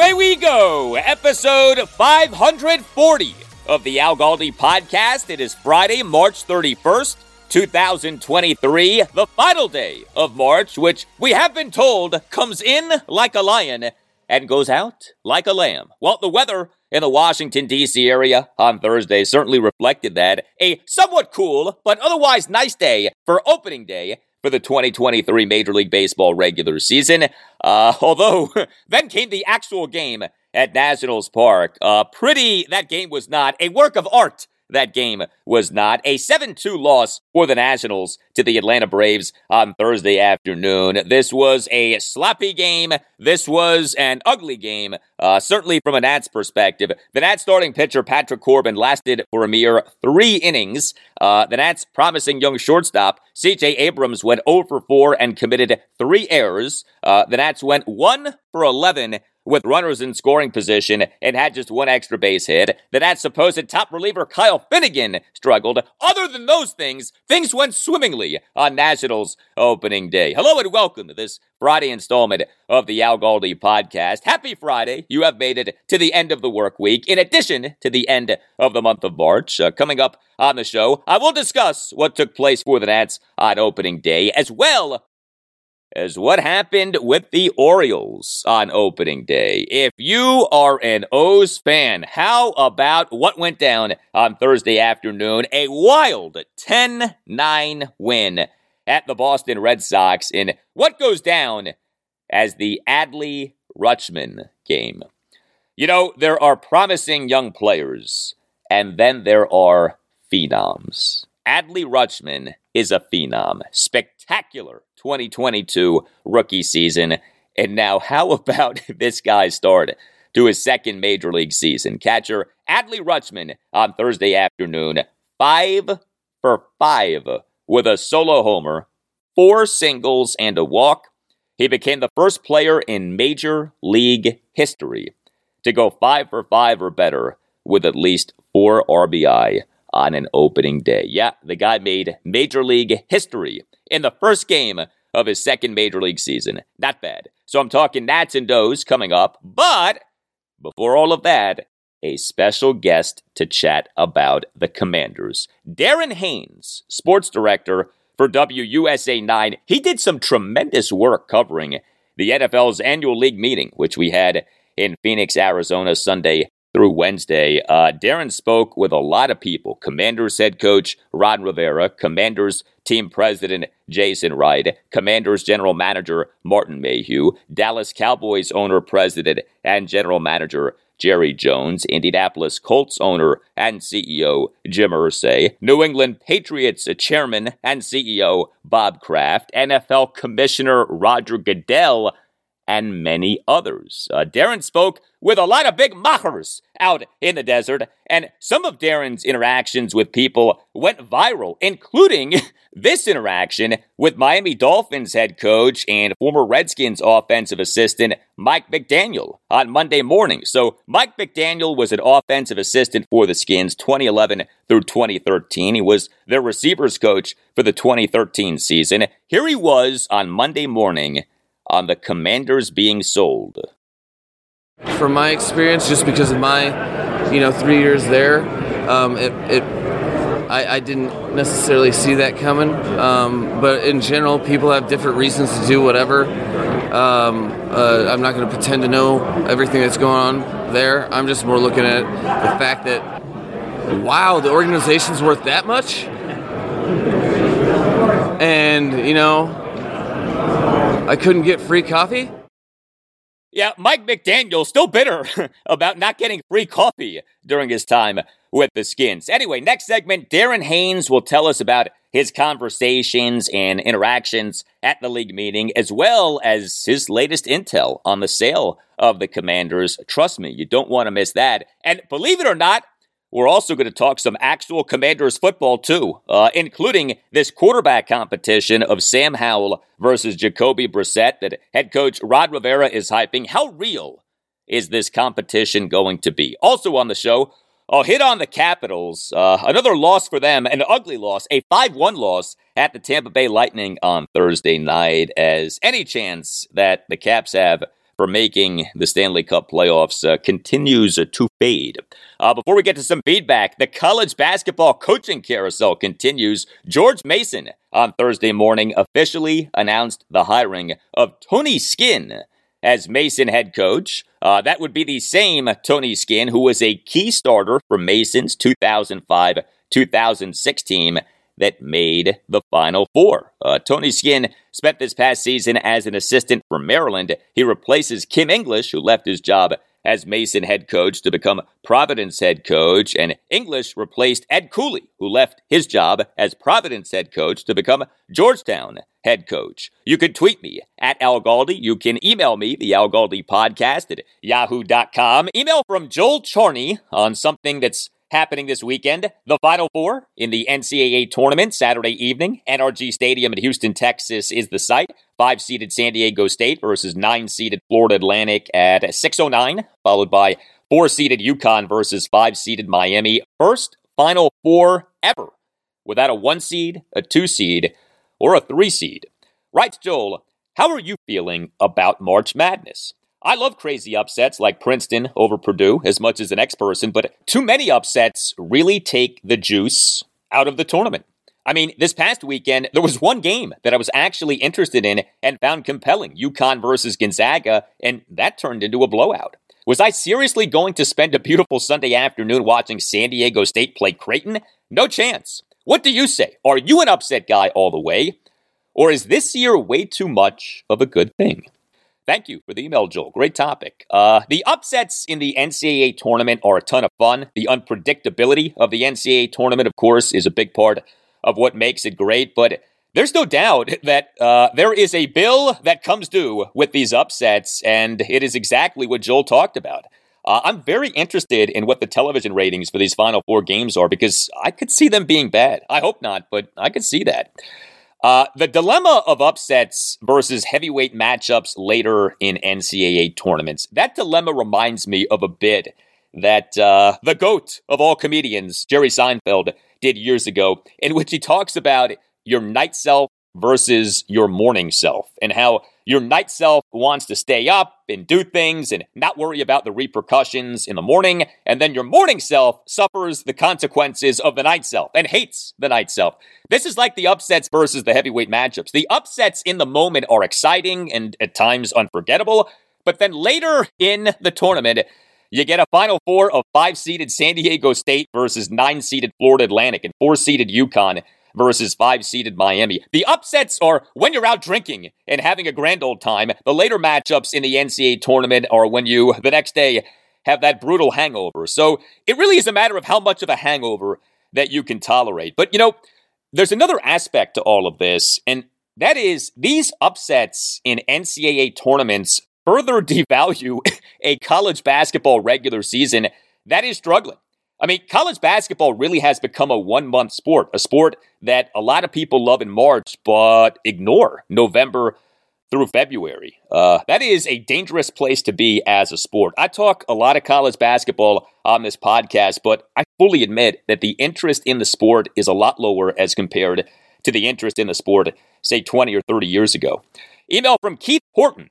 Away we go, episode 540 of the Al Galdi podcast. It is Friday, March 31st, 2023, the final day of March, which we have been told comes in like a lion and goes out like a lamb. Well, the weather in the Washington, D.C. area on Thursday certainly reflected that. A somewhat cool, but otherwise nice day for opening day for the 2023 Major League Baseball regular season. Uh, although, then came the actual game at Nationals Park. Uh, pretty, that game was not a work of art that game was not. A 7 2 loss for the Nationals to the Atlanta Braves on Thursday afternoon. This was a sloppy game. This was an ugly game, uh, certainly from a Nats perspective. The Nats starting pitcher, Patrick Corbin, lasted for a mere three innings. Uh, the Nats' promising young shortstop, CJ Abrams, went 0 for 4 and committed three errors. Uh, the Nats went 1 for 11 with runners in scoring position and had just one extra base hit. The Nats' supposed top reliever Kyle Finnegan struggled. Other than those things, things went swimmingly on Nationals opening day. Hello and welcome to this Friday installment of the Al Galdi podcast. Happy Friday. You have made it to the end of the work week, in addition to the end of the month of March. Uh, coming up on the show, I will discuss what took place for the Nats on opening day, as well as what happened with the Orioles on opening day. If you are an O's fan, how about what went down on Thursday afternoon? A wild 10 9 win at the Boston Red Sox in what goes down as the Adley Rutschman game. You know, there are promising young players, and then there are phenoms. Adley Rutschman is a phenom. Spectacular 2022 rookie season. And now, how about this guy's start to his second major league season? Catcher Adley Rutschman on Thursday afternoon, five for five with a solo homer, four singles, and a walk. He became the first player in major league history to go five for five or better with at least four RBI on an opening day. Yeah, the guy made major league history in the first game of his second major league season. Not bad. So I'm talking Nats and Does coming up. But before all of that, a special guest to chat about the Commanders. Darren Haynes, sports director for WUSA 9. He did some tremendous work covering the NFL's annual league meeting, which we had in Phoenix, Arizona Sunday through Wednesday. Uh, Darren spoke with a lot of people Commanders head coach Ron Rivera, Commanders team president Jason Wright, Commanders general manager Martin Mayhew, Dallas Cowboys owner, president, and general manager Jerry Jones, Indianapolis Colts owner and CEO Jim Irsay, New England Patriots chairman and CEO Bob Kraft, NFL Commissioner Roger Goodell, and many others. Uh, Darren spoke with a lot of big machers out in the desert, and some of Darren's interactions with people went viral, including this interaction with Miami Dolphins head coach and former Redskins offensive assistant Mike McDaniel on Monday morning. So, Mike McDaniel was an offensive assistant for the Skins 2011 through 2013. He was their receivers coach for the 2013 season. Here he was on Monday morning on the Commanders being sold. From my experience, just because of my, you know, three years there, um, it, it I, I, didn't necessarily see that coming. Um, but in general, people have different reasons to do whatever. Um, uh, I'm not going to pretend to know everything that's going on there. I'm just more looking at the fact that, wow, the organization's worth that much. And, you know, I couldn't get free coffee? Yeah, Mike McDaniel still bitter about not getting free coffee during his time with the Skins. Anyway, next segment, Darren Haynes will tell us about his conversations and interactions at the league meeting, as well as his latest intel on the sale of the Commanders. Trust me, you don't want to miss that. And believe it or not, we're also going to talk some actual Commanders football, too, uh, including this quarterback competition of Sam Howell versus Jacoby Brissett that head coach Ron Rivera is hyping. How real is this competition going to be? Also on the show, I'll hit on the Capitals. Uh, another loss for them, an ugly loss, a 5 1 loss at the Tampa Bay Lightning on Thursday night, as any chance that the Caps have for making the Stanley Cup playoffs uh, continues uh, to fade. Uh, before we get to some feedback, the college basketball coaching carousel continues. George Mason on Thursday morning officially announced the hiring of Tony Skinn as Mason head coach. Uh, that would be the same Tony Skinn, who was a key starter for Mason's 2005 2006 team that made the Final Four. Uh, Tony Skinn spent this past season as an assistant for Maryland. He replaces Kim English, who left his job as Mason head coach to become Providence head coach, and English replaced Ed Cooley, who left his job as Providence head coach to become Georgetown head coach. You can tweet me at Al Galdi. You can email me, the Al Galdi podcast at yahoo.com. Email from Joel Charney on something that's happening this weekend. The Final Four in the NCAA tournament Saturday evening. NRG Stadium in Houston, Texas is the site. Five seeded San Diego State versus nine seeded Florida Atlantic at 6.09, followed by four seeded UConn versus five seeded Miami. First Final Four ever without a one seed, a two seed, or a three seed. Right, Joel, how are you feeling about March Madness? I love crazy upsets like Princeton over Purdue as much as an ex person, but too many upsets really take the juice out of the tournament. I mean, this past weekend, there was one game that I was actually interested in and found compelling UConn versus Gonzaga, and that turned into a blowout. Was I seriously going to spend a beautiful Sunday afternoon watching San Diego State play Creighton? No chance. What do you say? Are you an upset guy all the way? Or is this year way too much of a good thing? Thank you for the email, Joel. Great topic. Uh, the upsets in the NCAA tournament are a ton of fun. The unpredictability of the NCAA tournament, of course, is a big part of what makes it great. But there's no doubt that uh, there is a bill that comes due with these upsets, and it is exactly what Joel talked about. Uh, I'm very interested in what the television ratings for these final four games are because I could see them being bad. I hope not, but I could see that. Uh, the dilemma of upsets versus heavyweight matchups later in NCAA tournaments. That dilemma reminds me of a bit that uh, the GOAT of all comedians, Jerry Seinfeld, did years ago, in which he talks about your night self versus your morning self and how your night self wants to stay up and do things and not worry about the repercussions in the morning. And then your morning self suffers the consequences of the night self and hates the night self. This is like the upsets versus the heavyweight matchups. The upsets in the moment are exciting and at times unforgettable. But then later in the tournament, you get a final four of five seeded San Diego State versus nine seeded Florida Atlantic and four seeded UConn versus five seeded Miami. The upsets are when you're out drinking and having a grand old time. The later matchups in the NCAA tournament are when you, the next day, have that brutal hangover. So it really is a matter of how much of a hangover that you can tolerate. But you know, there's another aspect to all of this, and that is these upsets in NCAA tournaments further devalue a college basketball regular season that is struggling. I mean, college basketball really has become a one month sport, a sport that a lot of people love in March but ignore November through February. Uh, that is a dangerous place to be as a sport. I talk a lot of college basketball on this podcast, but I fully admit that the interest in the sport is a lot lower as compared to the interest in the sport, say, 20 or 30 years ago. Email from Keith Horton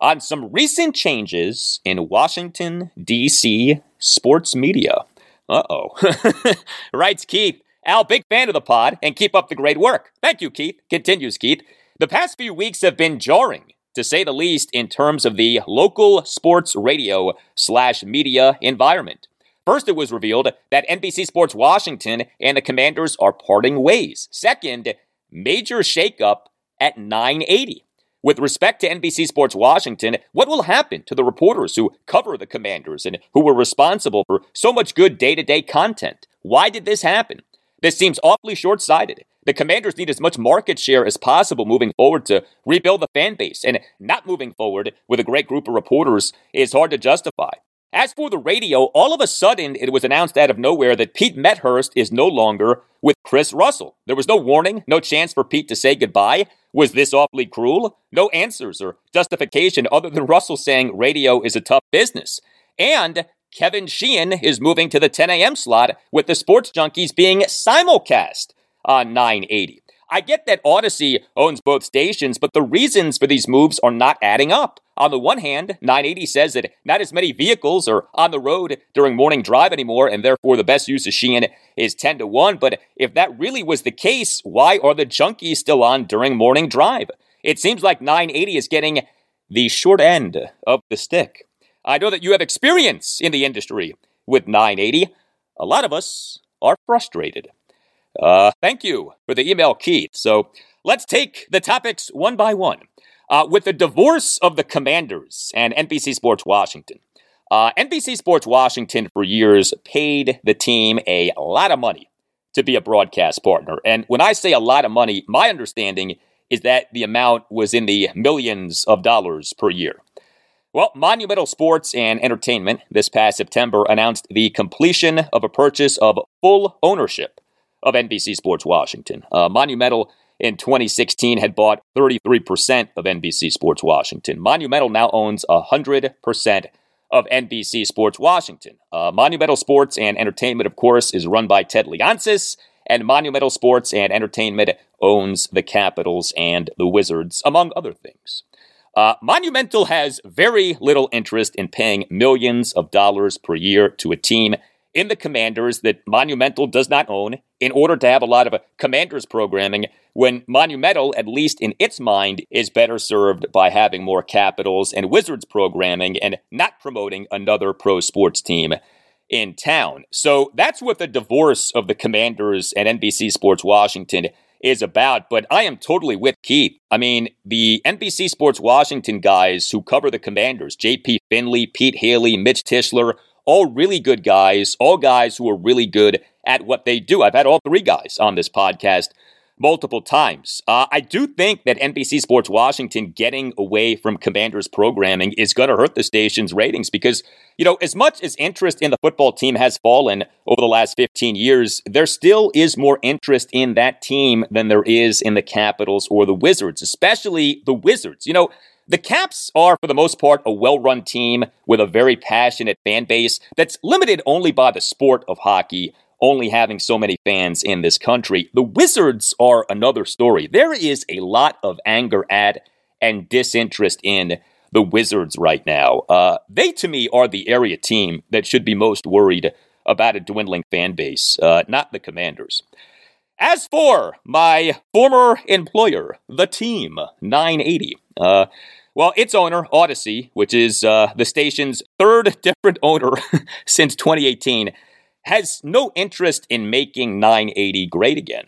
on some recent changes in Washington, D.C. sports media. Uh oh. Writes Keith. Al, big fan of the pod, and keep up the great work. Thank you, Keith. Continues Keith. The past few weeks have been jarring, to say the least, in terms of the local sports radio slash media environment. First, it was revealed that NBC Sports Washington and the Commanders are parting ways. Second, major shakeup at 980. With respect to NBC Sports Washington, what will happen to the reporters who cover the Commanders and who were responsible for so much good day to day content? Why did this happen? This seems awfully short sighted. The Commanders need as much market share as possible moving forward to rebuild the fan base, and not moving forward with a great group of reporters is hard to justify. As for the radio, all of a sudden it was announced out of nowhere that Pete Medhurst is no longer with Chris Russell. There was no warning, no chance for Pete to say goodbye. Was this awfully cruel? No answers or justification other than Russell saying radio is a tough business. And Kevin Sheehan is moving to the 10 a.m. slot with the Sports Junkies being simulcast on 980. I get that Audacy owns both stations, but the reasons for these moves are not adding up. On the one hand, 980 says that not as many vehicles are on the road during morning drive anymore, and therefore the best use of Sheehan is 10 to 1. But if that really was the case, why are the junkies still on during morning drive? It seems like 980 is getting the short end of the stick. I know that you have experience in the industry with 980. A lot of us are frustrated. Uh, thank you for the email, Keith. So let's take the topics one by one. Uh, with the divorce of the Commanders and NBC Sports Washington, uh, NBC Sports Washington for years paid the team a lot of money to be a broadcast partner. And when I say a lot of money, my understanding is that the amount was in the millions of dollars per year. Well, Monumental Sports and Entertainment this past September announced the completion of a purchase of full ownership of NBC Sports Washington. Uh, Monumental in 2016 had bought 33% of NBC Sports Washington. Monumental now owns 100% of NBC Sports Washington. Uh, Monumental Sports and Entertainment, of course, is run by Ted Leonsis, and Monumental Sports and Entertainment owns the Capitals and the Wizards, among other things. Uh, Monumental has very little interest in paying millions of dollars per year to a team in the Commanders that Monumental does not own in order to have a lot of uh, Commanders programming when Monumental, at least in its mind, is better served by having more Capitals and Wizards programming and not promoting another pro sports team in town. So that's what the divorce of the Commanders and NBC Sports Washington is about. But I am totally with Keith. I mean, the NBC Sports Washington guys who cover the Commanders, JP Finlay, Pete Hailey, Mitch Tischler, all really good guys, all guys who are really good at what they do. I've had all three guys on this podcast multiple times. Uh, I do think that NBC Sports Washington getting away from Commanders programming is going to hurt the station's ratings because, you know, as much as interest in the football team has fallen over the last 15 years, there still is more interest in that team than there is in the Capitals or the Wizards, especially the Wizards. You know, the Caps are, for the most part, a well run team with a very passionate fan base that's limited only by the sport of hockey, only having so many fans in this country. The Wizards are another story. There is a lot of anger at and disinterest in the Wizards right now. Uh, they, to me, are the area team that should be most worried about a dwindling fan base, uh, not the Commanders. As for my former employer, the team 980, uh, well, its owner, Audacy, which is uh, the station's third different owner since 2018, has no interest in making 980 great again.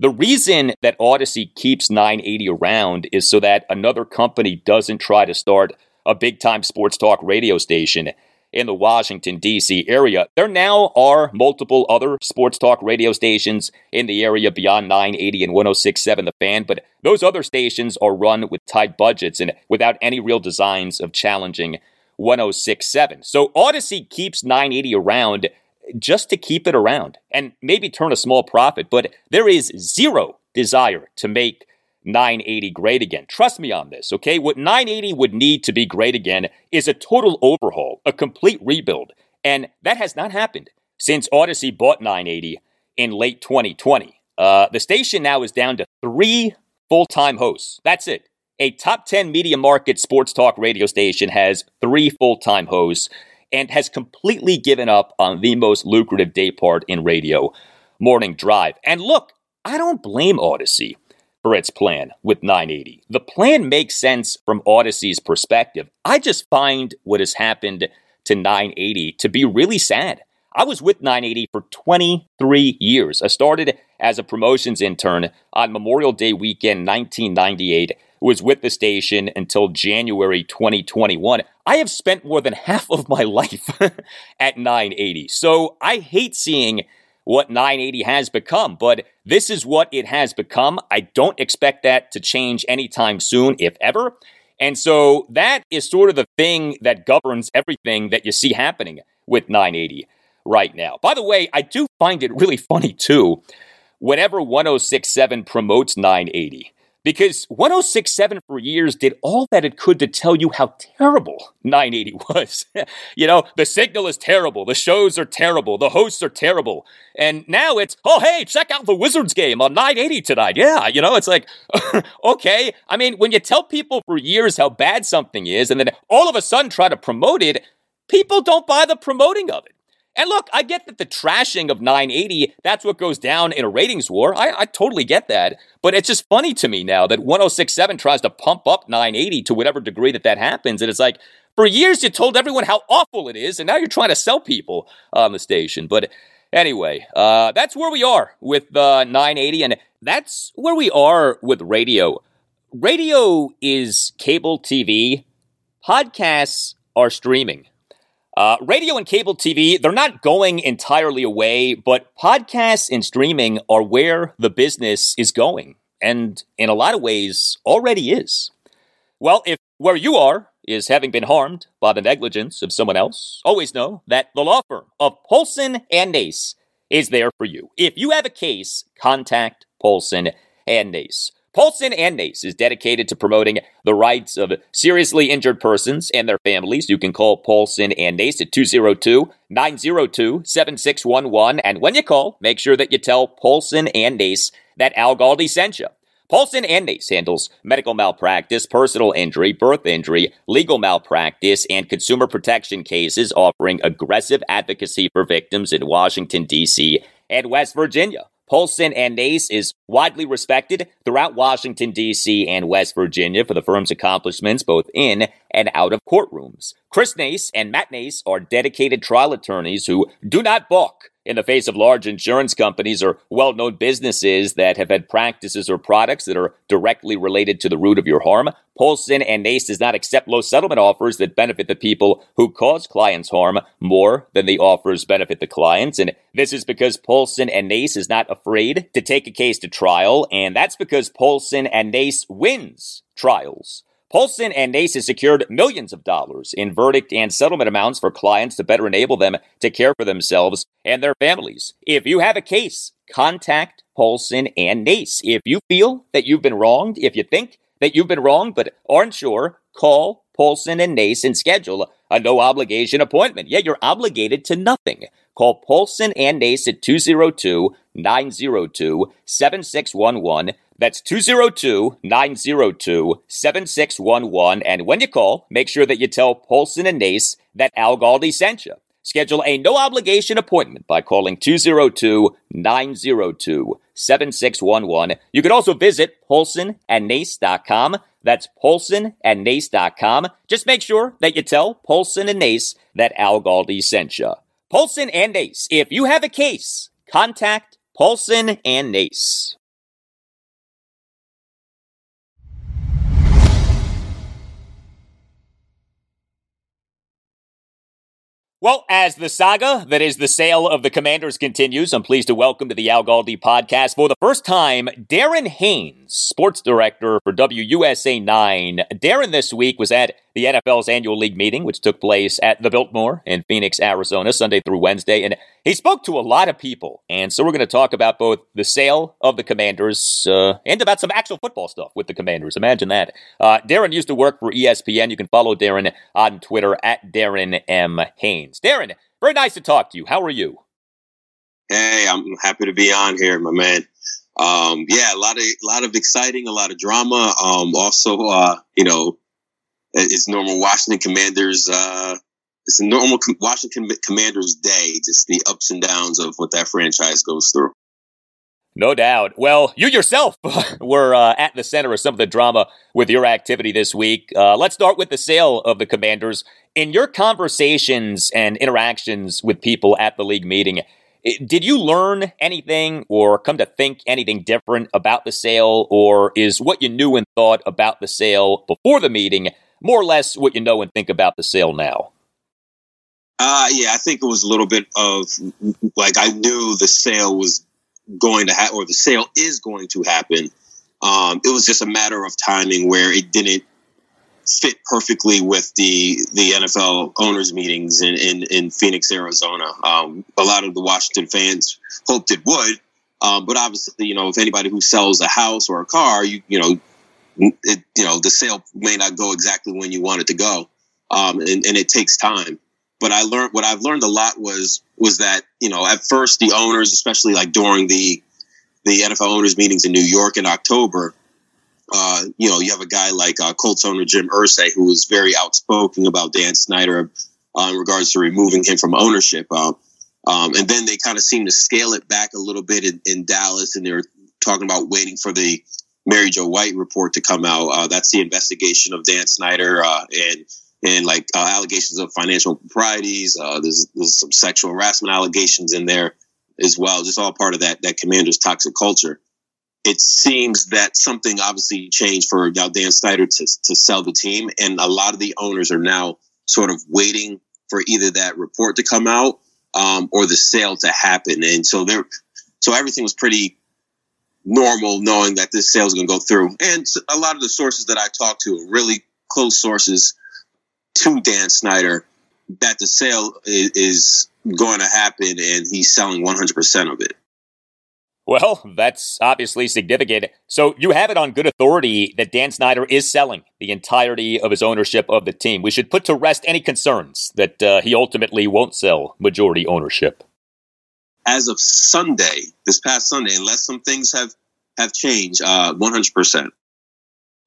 The reason that Audacy keeps 980 around is so that another company doesn't try to start a big time sports talk radio station in the Washington, D.C. area. There now are multiple other sports talk radio stations in the area beyond 980 and 1067 The Fan, but those other stations are run with tight budgets and without any real designs of challenging 1067. So Audacy keeps 980 around just to keep it around and maybe turn a small profit, but there is zero desire to make 980 great again. Trust me on this, okay? What 980 would need to be great again is a total overhaul, a complete rebuild. And that has not happened since Audacy bought 980 in late 2020. Uh, the station now is down to three full time hosts. That's it. A top 10 media market sports talk radio station has three full time hosts and has completely given up on the most lucrative day part in radio, morning drive. And look, I don't blame Audacy its plan with 980. The plan makes sense from Audacy's perspective. I just find what has happened to 980 to be really sad. I was with 980 for 23 years. I started as a promotions intern on Memorial Day weekend 1998. Was with the station until January 2021. I have spent more than half of my life at 980. So I hate seeing what 980 has become, but this is what it has become. I don't expect that to change anytime soon, if ever. And so that is sort of the thing that governs everything that you see happening with 980 right now. By the way, I do find it really funny too whenever 1067 promotes 980 because 1067 for years did all that it could to tell you how terrible 980 was. you know, the signal is terrible, the shows are terrible, the hosts are terrible. And now it's, oh, hey, check out the Wizards game on 980 tonight. Yeah, you know, it's like, okay. I mean, when you tell people for years how bad something is and then all of a sudden try to promote it, people don't buy the promoting of it. And look, I get that the trashing of 980, that's what goes down in a ratings war. I, I, totally get that. But it's just funny to me now that 1067 tries to pump up 980 to whatever degree that that happens. And it's like, for years you told everyone how awful it is, and now you're trying to sell people on the station. But anyway, uh, that's where we are with uh, 980, and that's where we are with radio. Radio is cable TV, podcasts are streaming. Uh, radio and cable TV, they're not going entirely away, but podcasts and streaming are where the business is going, and in a lot of ways already is. Well, if where you are is having been harmed by the negligence of someone else, always know that the law firm of Paulson and Nace is there for you. If you have a case, contact Paulson and Nace. Paulson and Nace is dedicated to promoting the rights of seriously injured persons and their families. You can call Paulson and Nace at 202 902 7611. And when you call, make sure that you tell Paulson and Nace that Al Galdi sent you. Paulson and Nace handles medical malpractice, personal injury, birth injury, legal malpractice, and consumer protection cases, offering aggressive advocacy for victims in Washington, D.C. and West Virginia. Paulson and Nace is widely respected throughout Washington, D.C. and West Virginia for the firm's accomplishments both in and out of courtrooms. Chris Nace and Matt Nace are dedicated trial attorneys who do not balk in the face of large insurance companies or well known businesses that have had practices or products that are directly related to the root of your harm, Paulson and Nace does not accept low settlement offers that benefit the people who cause clients harm more than the offers benefit the clients. And this is because Paulson and Nace is not afraid to take a case to trial, and that's because Paulson and Nace wins trials. Paulson and Nace has secured millions of dollars in verdict and settlement amounts for clients to better enable them to care for themselves and their families. If you have a case, contact Paulson and Nace. If you feel that you've been wronged, if you think that you've been wronged but aren't sure, call Paulson and Nace and schedule a no obligation appointment. Yeah, you're obligated to nothing. Call Paulson and Nace at 202 902 7611. That's 202 902 7611. And when you call, make sure that you tell Paulson and Nace that Al Galdi sent you. Schedule a no obligation appointment by calling 202 902 7611. You can also visit paulsonandnace.com. That's paulsonandnace.com. Just make sure that you tell Paulson and Nace that Al Galdi sent you. Paulson and Nace, if you have a case, contact Paulson and Nace. Well, as the saga that is the sale of the Commanders continues, I'm pleased to welcome to the Al Galdi podcast for the first time Darren Haynes, sports director for WUSA 9. Darren this week was at the NFL's annual league meeting, which took place at the Biltmore in Phoenix, Arizona, Sunday through Wednesday. And he spoke to a lot of people. And so we're going to talk about both the sale of the Commanders uh, and about some actual football stuff with the Commanders. Imagine that. Uh, Darren used to work for ESPN. You can follow Darren on Twitter at Darren M. Haynes. Darren, very nice to talk to you. How are you? Hey, I'm happy to be on here, my man. Um, yeah, a lot of a lot of exciting, a lot of drama. Um, also, uh, you know, it's normal Washington Commanders. Uh, it's a normal Washington Commanders day. Just the ups and downs of what that franchise goes through. No doubt. Well, you yourself were uh, at the center of some of the drama with your activity this week. Uh, let's start with the sale of the Commanders. In your conversations and interactions with people at the league meeting, did you learn anything or come to think anything different about the sale, or is what you knew and thought about the sale before the meeting more or less what you know and think about the sale now? Uh, yeah, I think it was a little bit of like I knew the sale was going to happen, or the sale is going to happen. Um, it was just a matter of timing where it didn't fit perfectly with the the NFL owners meetings in in, in Phoenix, Arizona. Um, a lot of the Washington fans hoped it would, um, but obviously, you know, if anybody who sells a house or a car, you you know, it, you know, the sale may not go exactly when you want it to go, um, and, and it takes time. But I learned what I've learned a lot was was that you know at first the owners, especially like during the the NFL owners meetings in New York in October, uh, you know, you have a guy like uh, Colts owner Jim Irsay who was very outspoken about Dan Snyder uh, in regards to removing him from ownership. Um, um, and then they kind of seem to scale it back a little bit in, in, Dallas, and they were talking about waiting for the Mary Jo White report to come out. Uh, that's the investigation of Dan Snyder uh, and and like uh, allegations of financial improprieties. there's there's some sexual harassment allegations in there as well. Just all part of that that commander's toxic culture it seems that something obviously changed for Dan Snyder to, to sell the team. And a lot of the owners are now sort of waiting for either that report to come out um, or the sale to happen. And so there, so everything was pretty normal knowing that this sale is going to go through. And a lot of the sources that I talked to are really close sources to Dan Snyder that the sale is, is going to happen and he's selling 100% of it. Well, that's obviously significant. So you have it on good authority that Dan Snyder is selling the entirety of his ownership of the team. We should put to rest any concerns that uh, he ultimately won't sell majority ownership. As of Sunday, this past Sunday, unless some things have have changed, uh, one hundred percent.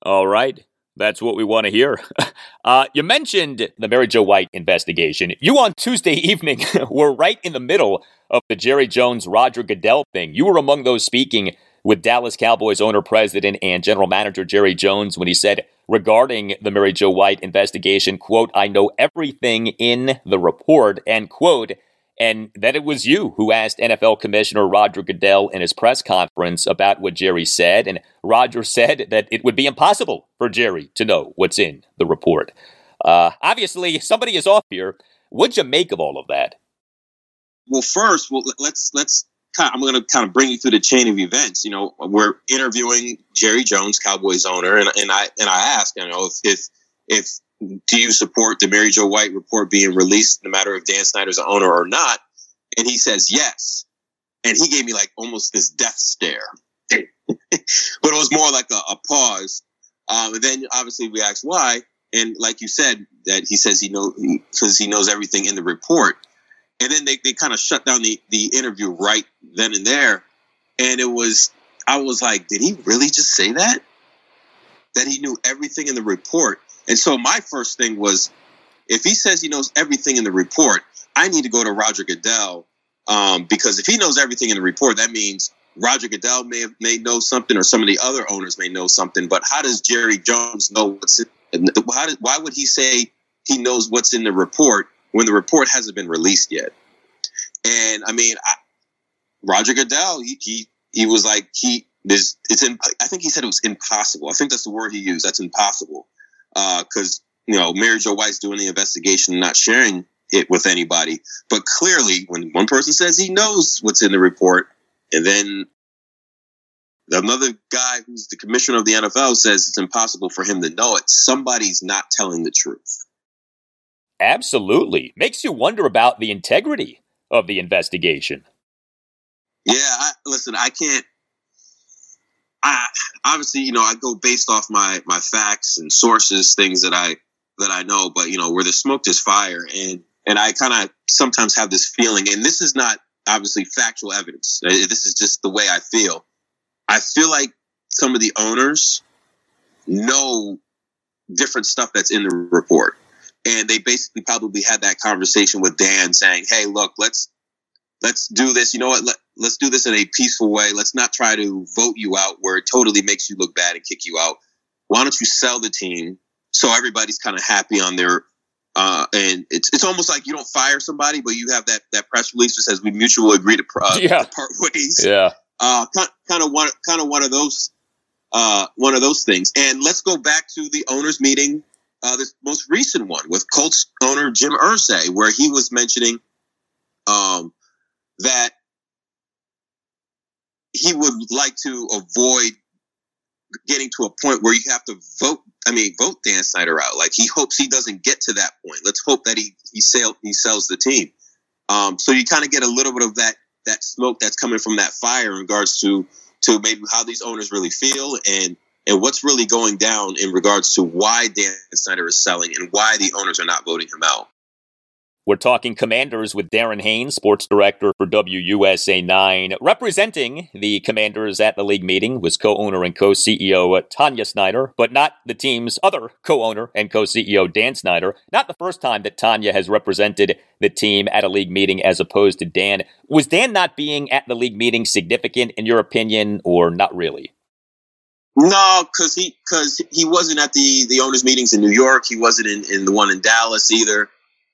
All right. That's what we want to hear. Uh, you mentioned the Mary Jo White investigation. You on Tuesday evening were right in the middle of the Jerry Jones Roger Goodell thing. You were among those speaking with Dallas Cowboys owner, president, and general manager Jerry Jones when he said regarding the Mary Jo White investigation, quote, I know everything in the report, end quote. And that it was you who asked NFL Commissioner Roger Goodell in his press conference about what Jerry said. And Roger said that it would be impossible for Jerry to know what's in the report. Uh, obviously, somebody is off here. What'd you make of all of that? Well, first, well, let's let's. Kind of, I'm going to kind of bring you through the chain of events. You know, we're interviewing Jerry Jones, Cowboys owner, and, and I and I ask, you know, if if if do you support the Mary Jo White report being released, no matter if Dan Snyder's an owner or not? And he says yes. And he gave me like almost this death stare, but it was more like a, a pause. Um, and then obviously we asked why, and like you said, that he says he knows because he knows everything in the report and then they, they kind of shut down the, the interview right then and there and it was i was like did he really just say that that he knew everything in the report and so my first thing was if he says he knows everything in the report i need to go to roger goodell um, because if he knows everything in the report that means roger goodell may have, may know something or some of the other owners may know something but how does jerry jones know what's in, how did, why would he say he knows what's in the report when the report hasn't been released yet. And I mean, I, Roger Goodell, he, he, he was like, he, there's, it's in, I think he said it was impossible. I think that's the word he used. That's impossible. Uh, cause, you know, Mary Jo White's doing the investigation and not sharing it with anybody. But clearly, when one person says he knows what's in the report, and then another guy who's the commissioner of the NFL says it's impossible for him to know it, somebody's not telling the truth. Absolutely. Makes you wonder about the integrity of the investigation. Yeah, I, listen, I can't. I obviously, you know, I go based off my my facts and sources, things that I that I know. But you know, where the smoke, there's fire, and and I kind of sometimes have this feeling, and this is not obviously factual evidence. Uh, this is just the way I feel. I feel like some of the owners know different stuff that's in the report and they basically probably had that conversation with Dan saying, "Hey, look, let's let's do this. You know what? Let, let's do this in a peaceful way. Let's not try to vote you out where it totally makes you look bad and kick you out. Why don't you sell the team so everybody's kind of happy on their uh, and it's it's almost like you don't fire somebody, but you have that that press release that says we mutually agree to, uh, yeah. to part ways. Yeah, uh, kind of one kind of one of those uh, one of those things. And let's go back to the owners meeting uh, this most recent one with Colts owner Jim Irsay, where he was mentioning um, that he would like to avoid getting to a point where you have to vote. I mean, vote Dan Snyder out. Like he hopes he doesn't get to that point. Let's hope that he he sell he sells the team. Um, so you kind of get a little bit of that that smoke that's coming from that fire in regards to to maybe how these owners really feel and and what's really going down in regards to why Dan Snyder is selling and why the owners are not voting him out. We're talking commanders with Darren Haynes, sports director for WUSA 9. Representing the commanders at the league meeting was co owner and co CEO Tanya Snyder, but not the team's other co owner and co CEO Dan Snyder. Not the first time that Tanya has represented the team at a league meeting as opposed to Dan. Was Dan not being at the league meeting significant in your opinion, or not really? No, because he because he wasn't at the the owners meetings in New York. He wasn't in, in the one in Dallas either.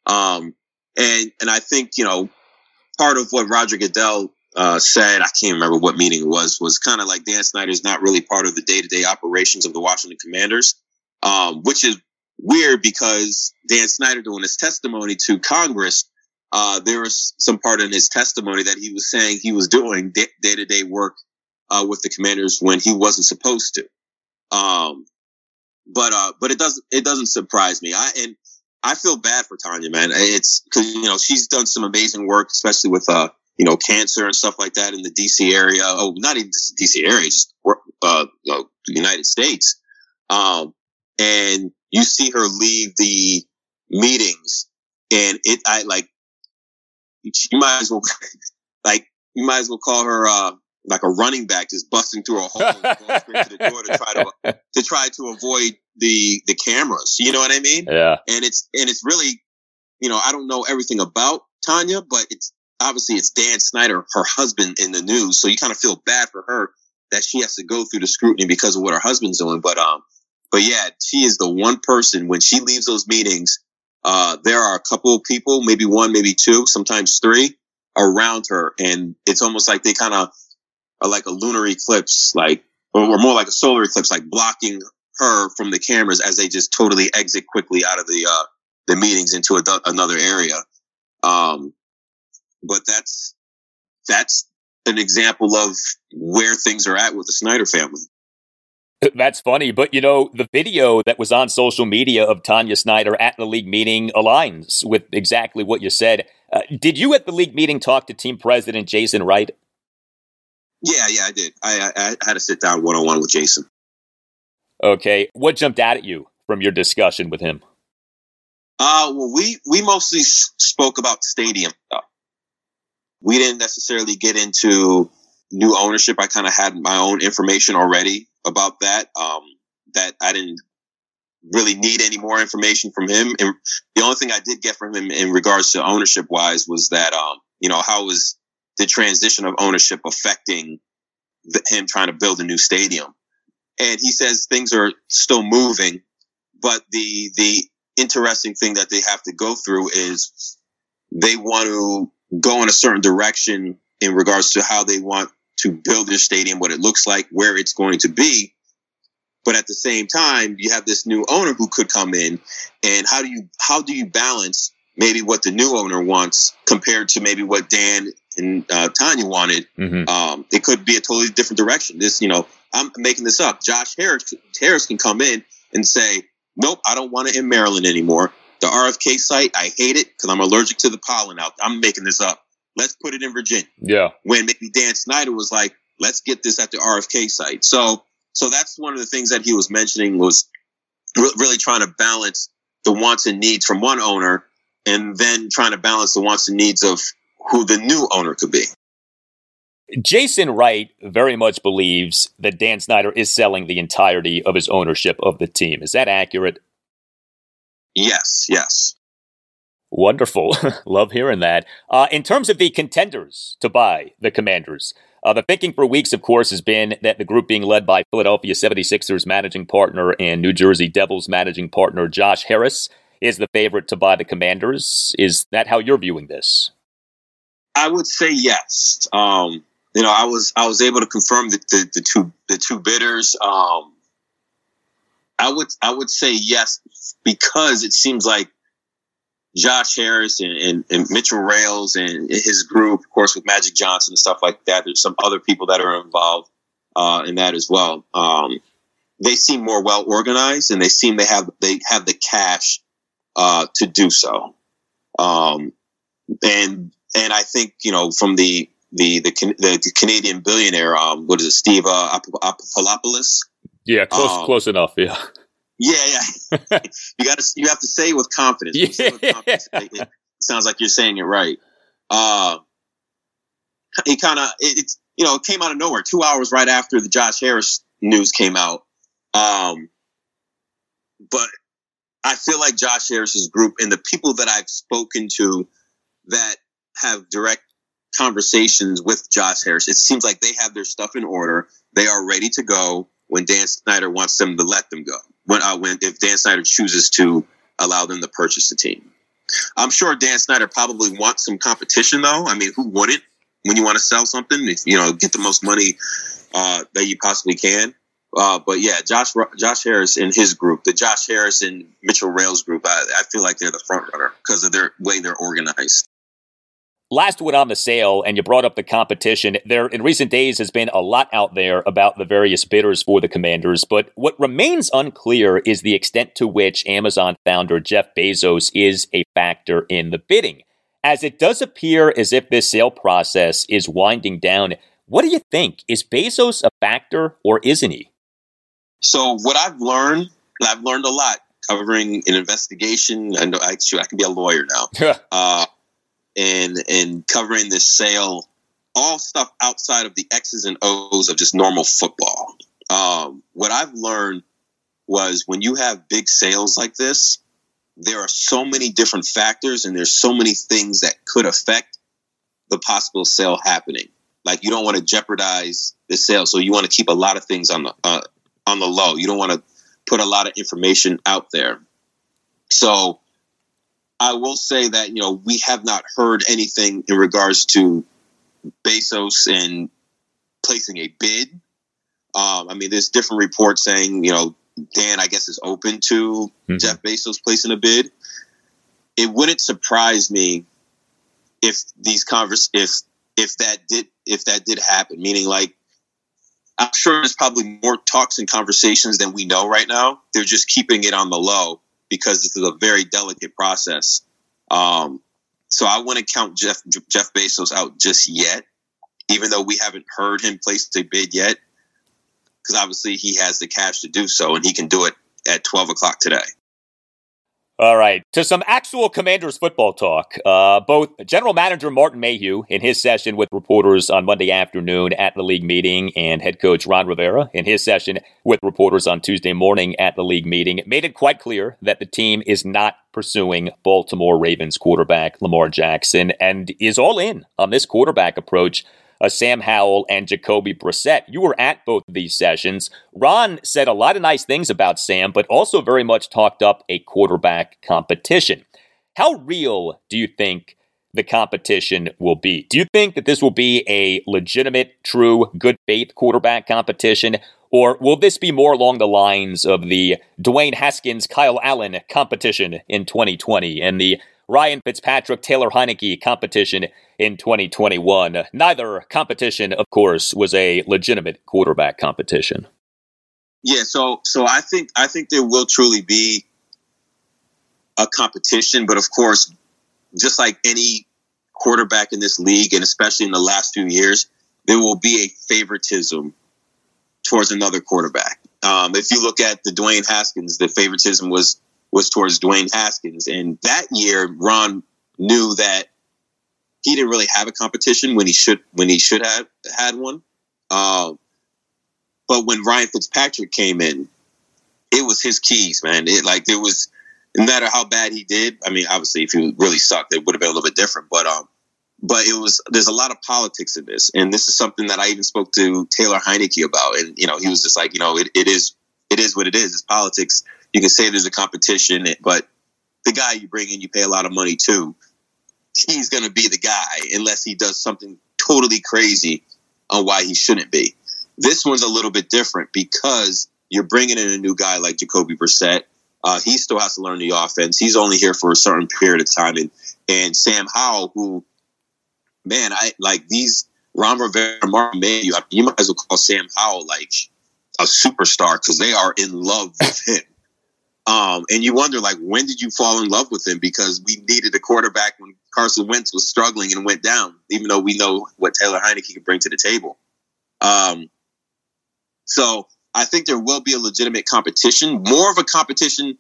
Um, and and I think you know part of what Roger Goodell uh, said, I can't remember what meeting it was, was kind of like Dan Snyder's not really part of the day to day operations of the Washington Commanders, um, which is weird because Dan Snyder doing his testimony to Congress. Uh, there was some part in his testimony that he was saying he was doing day to day work uh, with the Commanders when he wasn't supposed to. Um, but uh, but it doesn't it doesn't surprise me. I and I feel bad for Tanya, man. It's because you know she's done some amazing work, especially with uh you know cancer and stuff like that in the DC area. Oh, not even DC area, just uh, the United States. Um, and you see her leave the meetings, and it I like you might as well like you might as well call her uh like a running back just busting through a hole and going straight to the door to try to to try to avoid the the cameras. You know what I mean? Yeah. And it's and it's really, you know, I don't know everything about Tanya, but it's obviously it's Dan Snyder, her husband, in the news. So you kind of feel bad for her that she has to go through the scrutiny because of what her husband's doing. But um, but yeah, she is the one person when she leaves those meetings. Uh, there are a couple of people, maybe one, maybe two, sometimes three, around her, and it's almost like they kind of are like a lunar eclipse, like or more like a solar eclipse, like blocking her from the cameras as they just totally exit quickly out of the uh, the meetings into a, another area. Um, but that's that's an example of where things are at with the Snyder family. That's funny, but you know, the video that was on social media of Tanya Snyder at the league meeting aligns with exactly what you said. Uh, did you at the league meeting talk to team president Jason Wright? Yeah, yeah, I did. I, I, I had to sit down one on one with Jason. Okay, what jumped out at you from your discussion with him? Uh, well, we we mostly spoke about stadium stuff. We didn't necessarily get into new ownership. I kind of had my own information already about that. Um, that I didn't really need any more information from him. And the only thing I did get from him in regards to ownership wise was that, um, you know, how was the transition of ownership affecting the, him trying to build a new stadium? and he says things are still moving, but the the interesting thing that they have to go through is they want to go in a certain direction in regards to how they want to build their stadium, what it looks like, where it's going to be. But at the same time, you have this new owner who could come in, and how do you how do you balance maybe what the new owner wants compared to maybe what Dan and uh, Tanya wanted. Mm-hmm. Um, it could be a totally different direction. This, you know, I'm making this up. Josh Harris, Harris can come in and say, "Nope, I don't want it in Maryland anymore. The RFK site, I hate it because I'm allergic to the pollen out. I'm making this up. Let's put it in Virginia." Yeah. When maybe Dan Snyder was like, "Let's get this at the RFK site." So, so that's one of the things that he was mentioning was re- really trying to balance the wants and needs from one owner, and then trying to balance the wants and needs of who the new owner could be. Jason Wright very much believes that Dan Snyder is selling the entirety of his ownership of the team. Is that accurate? Yes, yes. Wonderful. Love hearing that. Uh, in terms of the contenders to buy the Commanders, uh, the thinking for weeks, of course, has been that the group being led by Philadelphia 76ers managing partner and New Jersey Devils managing partner Josh Harris is the favorite to buy the Commanders. Is that how you're viewing this? I would say yes. Um, you know, I was I was able to confirm the, the, the two the two bidders. Um, I would I would say yes because it seems like Josh Harris and, and, and, Mitchell Rales and his group, of course, with Magic Johnson and stuff like that. There's some other people that are involved uh, in that as well. Um, they seem more well organized, and they seem they have they have the cash uh, to do so. Um, and and I think you know from the the the, the, the Canadian billionaire, um, what is it, Steve uh, Apolopoulos? Yeah, close um, close enough. Yeah. Yeah, yeah. you got to you have to say it with confidence. Yeah. With confidence. It, it, sounds like you're saying it right. Uh, he kind of it, it's you know it came out of nowhere. Two hours right after the Josh Harris news came out. Um, but I feel like Josh Harris's group and the people that I've spoken to that have direct conversations with Josh Harris, it seems like they have their stuff in order. They are ready to go when Dan Snyder wants them to let them go. When, uh, when if Dan Snyder chooses to allow them to purchase the team, I'm sure Dan Snyder probably wants some competition, though. I mean, who wouldn't when you want to sell something? If you know, get the most money uh, that you possibly can. Uh, but yeah, Josh Josh Harris and his group, the Josh Harris and Mitchell Rales group, I, I feel like they're the front runner because of their way they're organized. Last one on the sale, and you brought up the competition. There, in recent days, has been a lot out there about the various bidders for the Commanders, but what remains unclear is the extent to which Amazon founder Jeff Bezos is a factor in the bidding. As it does appear as if this sale process is winding down, what do you think? Is Bezos a factor or isn't he? So, what I've learned, and I've learned a lot covering an investigation, and I know actually I can be a lawyer now. uh, and and covering this sale, all stuff outside of the X's and O's of just normal football. Um, what I've learned was when you have big sales like this, there are so many different factors and there's so many things that could affect the possible sale happening. Like you don't want to jeopardize the sale, so you want to keep a lot of things on the uh, on the low. You don't want to put a lot of information out there. So I will say that you know we have not heard anything in regards to Bezos and placing a bid. Um, I mean, there's different reports saying you know Dan, I guess, is open to mm-hmm. Jeff Bezos placing a bid. It wouldn't surprise me if these convers if if that did if that did happen. Meaning, like, I'm sure there's probably more talks and conversations than we know right now. They're just keeping it on the low because this is a very delicate process. Um, so I wouldn't count Jeff Jeff Bezos out just yet, even though we haven't heard him place a bid yet, because obviously he has the cash to do so, and he can do it at twelve o'clock today. All right, to some actual Commanders football talk. Uh, both General Manager Martin Mayhew, in his session with reporters on Monday afternoon at the league meeting, and head coach Ron Rivera, in his session with reporters on Tuesday morning at the league meeting, made it quite clear that the team is not pursuing Baltimore Ravens quarterback Lamar Jackson and is all in on this quarterback approach uh, Sam Howell and Jacoby Brissett. You were at both of these sessions. Ron said a lot of nice things about Sam, but also very much talked up a quarterback competition. How real do you think the competition will be? Do you think that this will be a legitimate, true, good faith quarterback competition? Or will this be more along the lines of the Dwayne Haskins Kyle Allen competition in 2020 and the Ryan Fitzpatrick Taylor Heinicke competition in 2021. Neither competition, of course, was a legitimate quarterback competition. Yeah, so so I think I think there will truly be a competition, but of course, just like any quarterback in this league, and especially in the last few years, there will be a favoritism towards another quarterback. Um, if you look at the Dwayne Haskins, the favoritism was was towards Dwayne Haskins, and that year Ron knew that he didn't really have a competition when he should when he should have had one. Uh, but when Ryan Fitzpatrick came in, it was his keys, man. It like there was no matter how bad he did. I mean, obviously, if he really sucked, it would have been a little bit different. But um, but it was there's a lot of politics in this, and this is something that I even spoke to Taylor Heinicke about, and you know, he was just like, you know, it, it is it is what it is. It's politics. You can say there's a competition, but the guy you bring in, you pay a lot of money to. He's going to be the guy unless he does something totally crazy on why he shouldn't be. This one's a little bit different because you're bringing in a new guy like Jacoby Brissett. Uh, he still has to learn the offense. He's only here for a certain period of time, and and Sam Howell, who, man, I like these Ron Rivera, Mark Mayhew. You might as well call Sam Howell like a superstar because they are in love with him. Um, and you wonder, like, when did you fall in love with him? Because we needed a quarterback when Carson Wentz was struggling and went down, even though we know what Taylor Heinicke can bring to the table. Um, so I think there will be a legitimate competition, more of a competition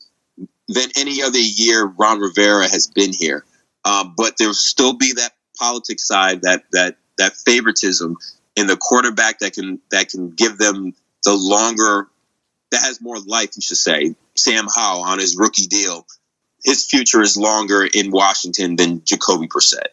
than any other year Ron Rivera has been here. Um, but there'll still be that politics side, that that that favoritism in the quarterback that can that can give them the longer that has more life, you should say. Sam Howell on his rookie deal, his future is longer in Washington than Jacoby Brissett.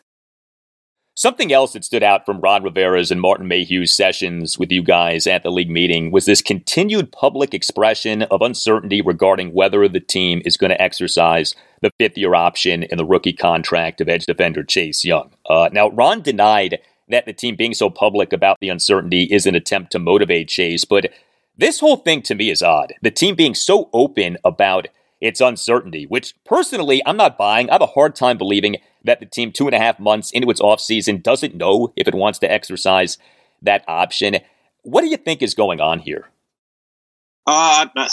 Something else that stood out from Ron Rivera's and Martin Mayhew's sessions with you guys at the league meeting was this continued public expression of uncertainty regarding whether the team is going to exercise the fifth year option in the rookie contract of edge defender Chase Young. Uh, now, Ron denied that the team being so public about the uncertainty is an attempt to motivate Chase, but this whole thing to me is odd. The team being so open about its uncertainty, which personally I'm not buying. I have a hard time believing that the team, two and a half months into its offseason, doesn't know if it wants to exercise that option. What do you think is going on here? Uh, I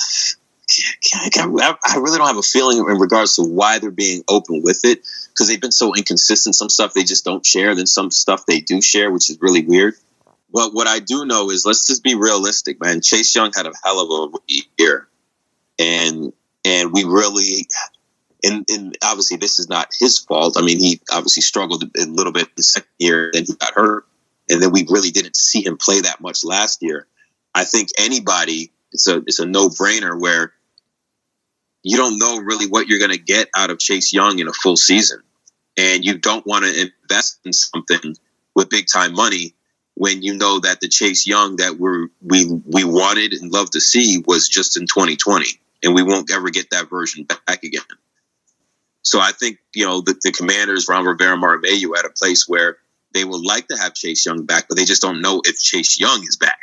really don't have a feeling in regards to why they're being open with it because they've been so inconsistent. Some stuff they just don't share, then some stuff they do share, which is really weird. But what I do know is let's just be realistic, man. Chase Young had a hell of a year, and and we really and, and obviously this is not his fault. I mean, he obviously struggled a little bit the second year, then he got hurt, and then we really didn't see him play that much last year. I think anybody, it's a it's a no brainer where you don't know really what you're going to get out of Chase Young in a full season, and you don't want to invest in something with big time money when you know that the Chase Young that we we we wanted and loved to see was just in 2020 and we won't ever get that version back again. So I think you know the, the Commanders, Ron Rivera, Mark Mayhew, at a place where they would like to have Chase Young back, but they just don't know if Chase Young is back.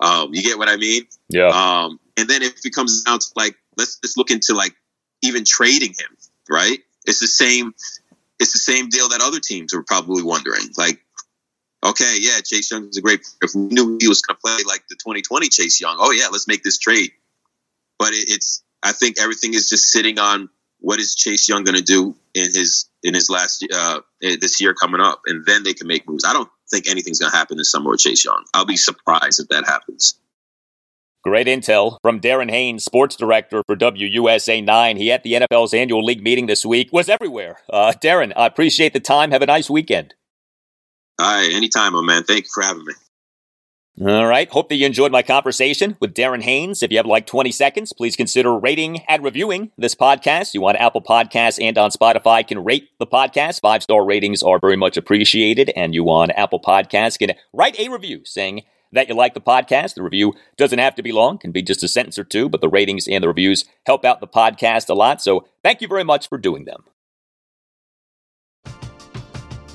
Um, you get what I mean? Yeah. Um, and then if it comes down to like, let's let's look into like even trading him, right? It's the same. It's the same deal that other teams are probably wondering. Like, okay, yeah, Chase Young is a great. If we knew he was going to play like the 2020 Chase Young, oh yeah, let's make this trade but it, it's I think everything is just sitting on what is Chase Young going to do in his in his last uh, this year coming up, and then they can make moves. I don't think anything's going to happen this summer with Chase Young. I'll be surprised if that happens. Great intel from Darren Haynes, sports director for WUSA 9. He at the NFL's annual league meeting this week, was everywhere. Uh, Darren, I appreciate the time. Have a nice weekend. All right, anytime, my man. Thank you for having me. All right. Hope that you enjoyed my conversation with Darren Haynes. If you have like 20 seconds, please consider rating and reviewing this podcast. You want Apple Podcasts and on Spotify can rate the podcast. Five star ratings are very much appreciated. And you on Apple Podcasts can write a review saying that you like the podcast. The review doesn't have to be long, can be just a sentence or two, but the ratings and the reviews help out the podcast a lot. So thank you very much for doing them.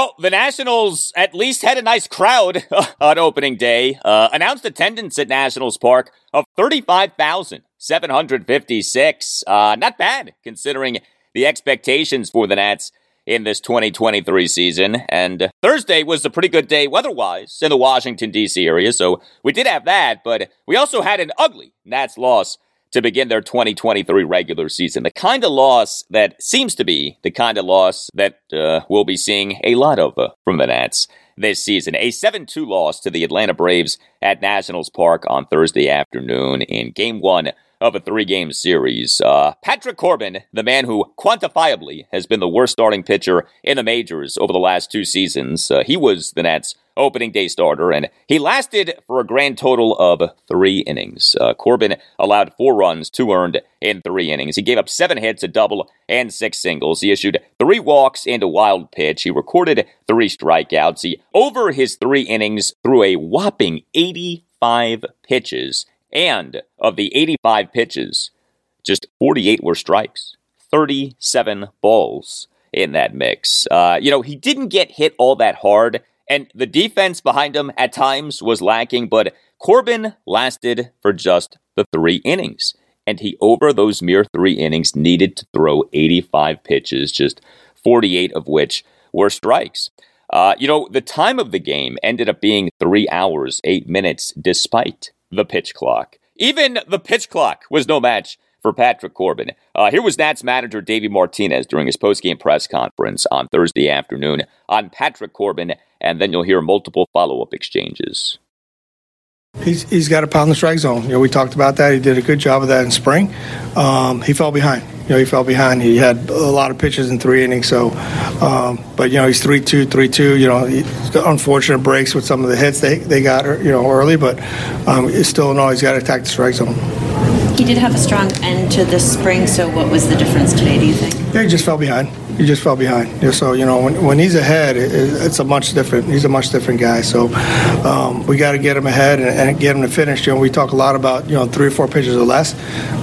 Well, the Nationals at least had a nice crowd on opening day. Uh, announced attendance at Nationals Park of 35,756. Uh, not bad considering the expectations for the Nats in this 2023 season. And Thursday was a pretty good day weather-wise in the Washington, D.C. area. So we did have that, but we also had an ugly Nats loss to begin their 2023 regular season. The kind of loss that seems to be the kind of loss that uh, we'll be seeing a lot of uh, from the Nats this season. A 7 2 loss to the Atlanta Braves at Nationals Park on Thursday afternoon in game one of a three game series. Uh, Patrick Corbin, the man who quantifiably has been the worst starting pitcher in the majors over the last two seasons, uh, he was the Nats' opening day starter, and he lasted for a grand total of three innings. Uh, Corbin allowed four runs, two earned in three innings. He gave up seven hits, a double, and six singles. He issued three walks and a wild pitch. He recorded three strikeouts. He, over his three innings, threw a whopping 85 pitches and of the 85 pitches, just 48 were strikes, 37 balls in that mix. Uh, you know, he didn't get hit all that hard, and the defense behind him at times was lacking, but Corbin lasted for just the three innings. And he, over those mere three innings, needed to throw 85 pitches, just 48 of which were strikes. Uh, you know, the time of the game ended up being three hours, eight minutes, despite the pitch clock. Even the pitch clock was no match for Patrick Corbin. Uh, here was Nats manager Davey Martinez during his postgame press conference on Thursday afternoon on Patrick Corbin, and then you'll hear multiple follow up exchanges. He's, he's got to pound the strike zone. You know, we talked about that. He did a good job of that in spring. Um, he fell behind. You know, he fell behind. He had a lot of pitches in three innings. So, um, but you know, he's three two, three two. You know, unfortunate breaks with some of the hits they, they got you know early, but um, it's still no. He's got to attack the strike zone. He did have a strong end to the spring. So, what was the difference today? Do you think? Yeah, he just fell behind he just fell behind. So you know, when, when he's ahead, it, it's a much different. He's a much different guy. So um, we got to get him ahead and, and, get him to finish. You know, we talk a lot about you know three or four pitches or less.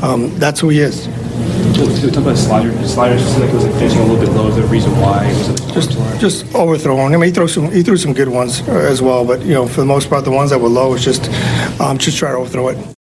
Um, that's who he is. We talk about sliders. Sliders just like it was like finishing a little bit low. Is there a reason why? Just just overthrowing. I mean, he threw some he threw some good ones as well, but you know, for the most part, the ones that were low was just um, just try to overthrow it.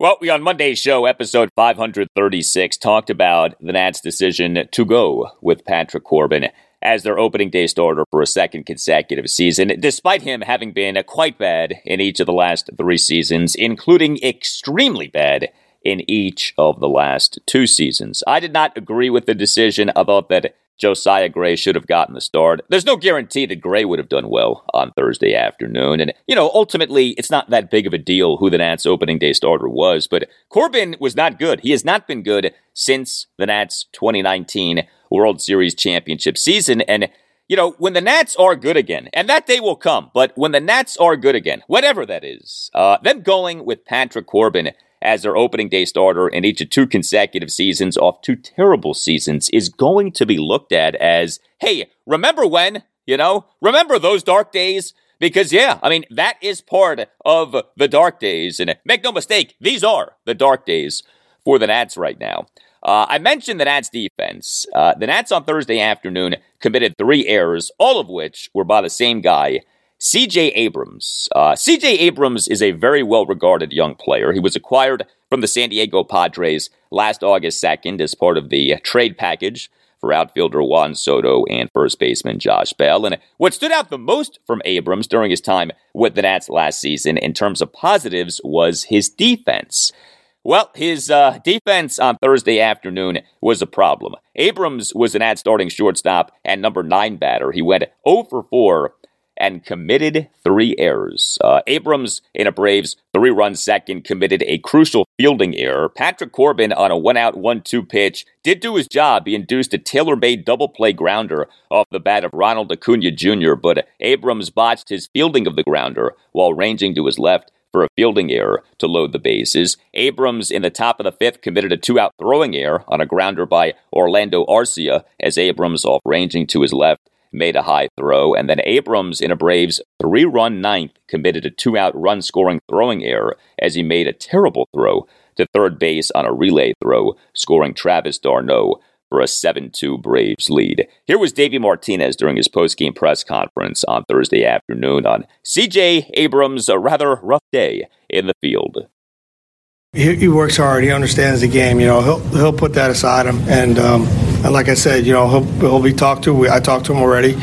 Well, we on Monday's show, episode 536, talked about the Nats' decision to go with Patrick Corbin as their opening day starter for a second consecutive season, despite him having been quite bad in each of the last three seasons, including extremely bad in each of the last two seasons. I did not agree with the decision. I thought that Josiah Gray should have gotten the start. There's no guarantee that Gray would have done well on Thursday afternoon. And, you know, ultimately, it's not that big of a deal who the Nats opening day starter was, but Corbin was not good. He has not been good since the Nats 2019 World Series championship season. And, you know, when the Nats are good again, and that day will come, but when the Nats are good again, whatever that is, uh, them going with Patrick Corbin as their opening day starter in each of two consecutive seasons off two terrible seasons is going to be looked at as, hey, remember when? You know, remember those dark days? Because, yeah, I mean, that is part of the dark days. And make no mistake, these are the dark days for the Nats right now. Uh, I mentioned the Nats defense. Uh, the Nats on Thursday afternoon committed three errors, all of which were by the same guy, CJ Abrams. Uh, CJ Abrams is a very well regarded young player. He was acquired from the San Diego Padres last August 2nd as part of the trade package for outfielder Juan Soto and first baseman Josh Bell. And what stood out the most from Abrams during his time with the Nats last season in terms of positives was his defense. Well, his uh, defense on Thursday afternoon was a problem. Abrams was an ad starting shortstop and number nine batter. He went 0 for 4 and committed three errors. Uh, Abrams, in a Braves three run second, committed a crucial fielding error. Patrick Corbin, on a one out, one two pitch, did do his job. He induced a tailor made double play grounder off the bat of Ronald Acuna Jr., but Abrams botched his fielding of the grounder while ranging to his left for a fielding error to load the bases. Abrams, in the top of the fifth, committed a two out throwing error on a grounder by Orlando Arcia as Abrams, off ranging to his left, made a high throw, and then Abrams in a Braves three run ninth committed a two out run scoring throwing error as he made a terrible throw to third base on a relay throw, scoring Travis d'Arnaud for a 7 2 Braves lead. Here was Davey Martinez during his postgame press conference on Thursday afternoon on CJ Abrams' a rather rough day in the field. He, he, works hard. He understands the game. You know, he'll he'll put that aside him, and um, and like I said, you know, he'll he'll be talked to. We, I talked to him already,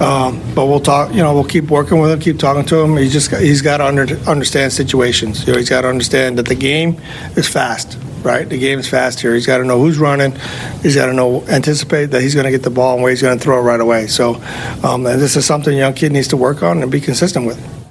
um, but we'll talk. You know, we'll keep working with him, keep talking to him. He's just he's got to under, understand situations. You know, he's got to understand that the game is fast. Right, the game is fast here. He's got to know who's running. He's got to know anticipate that he's going to get the ball and where he's going to throw it right away. So, um, this is something young kid needs to work on and be consistent with.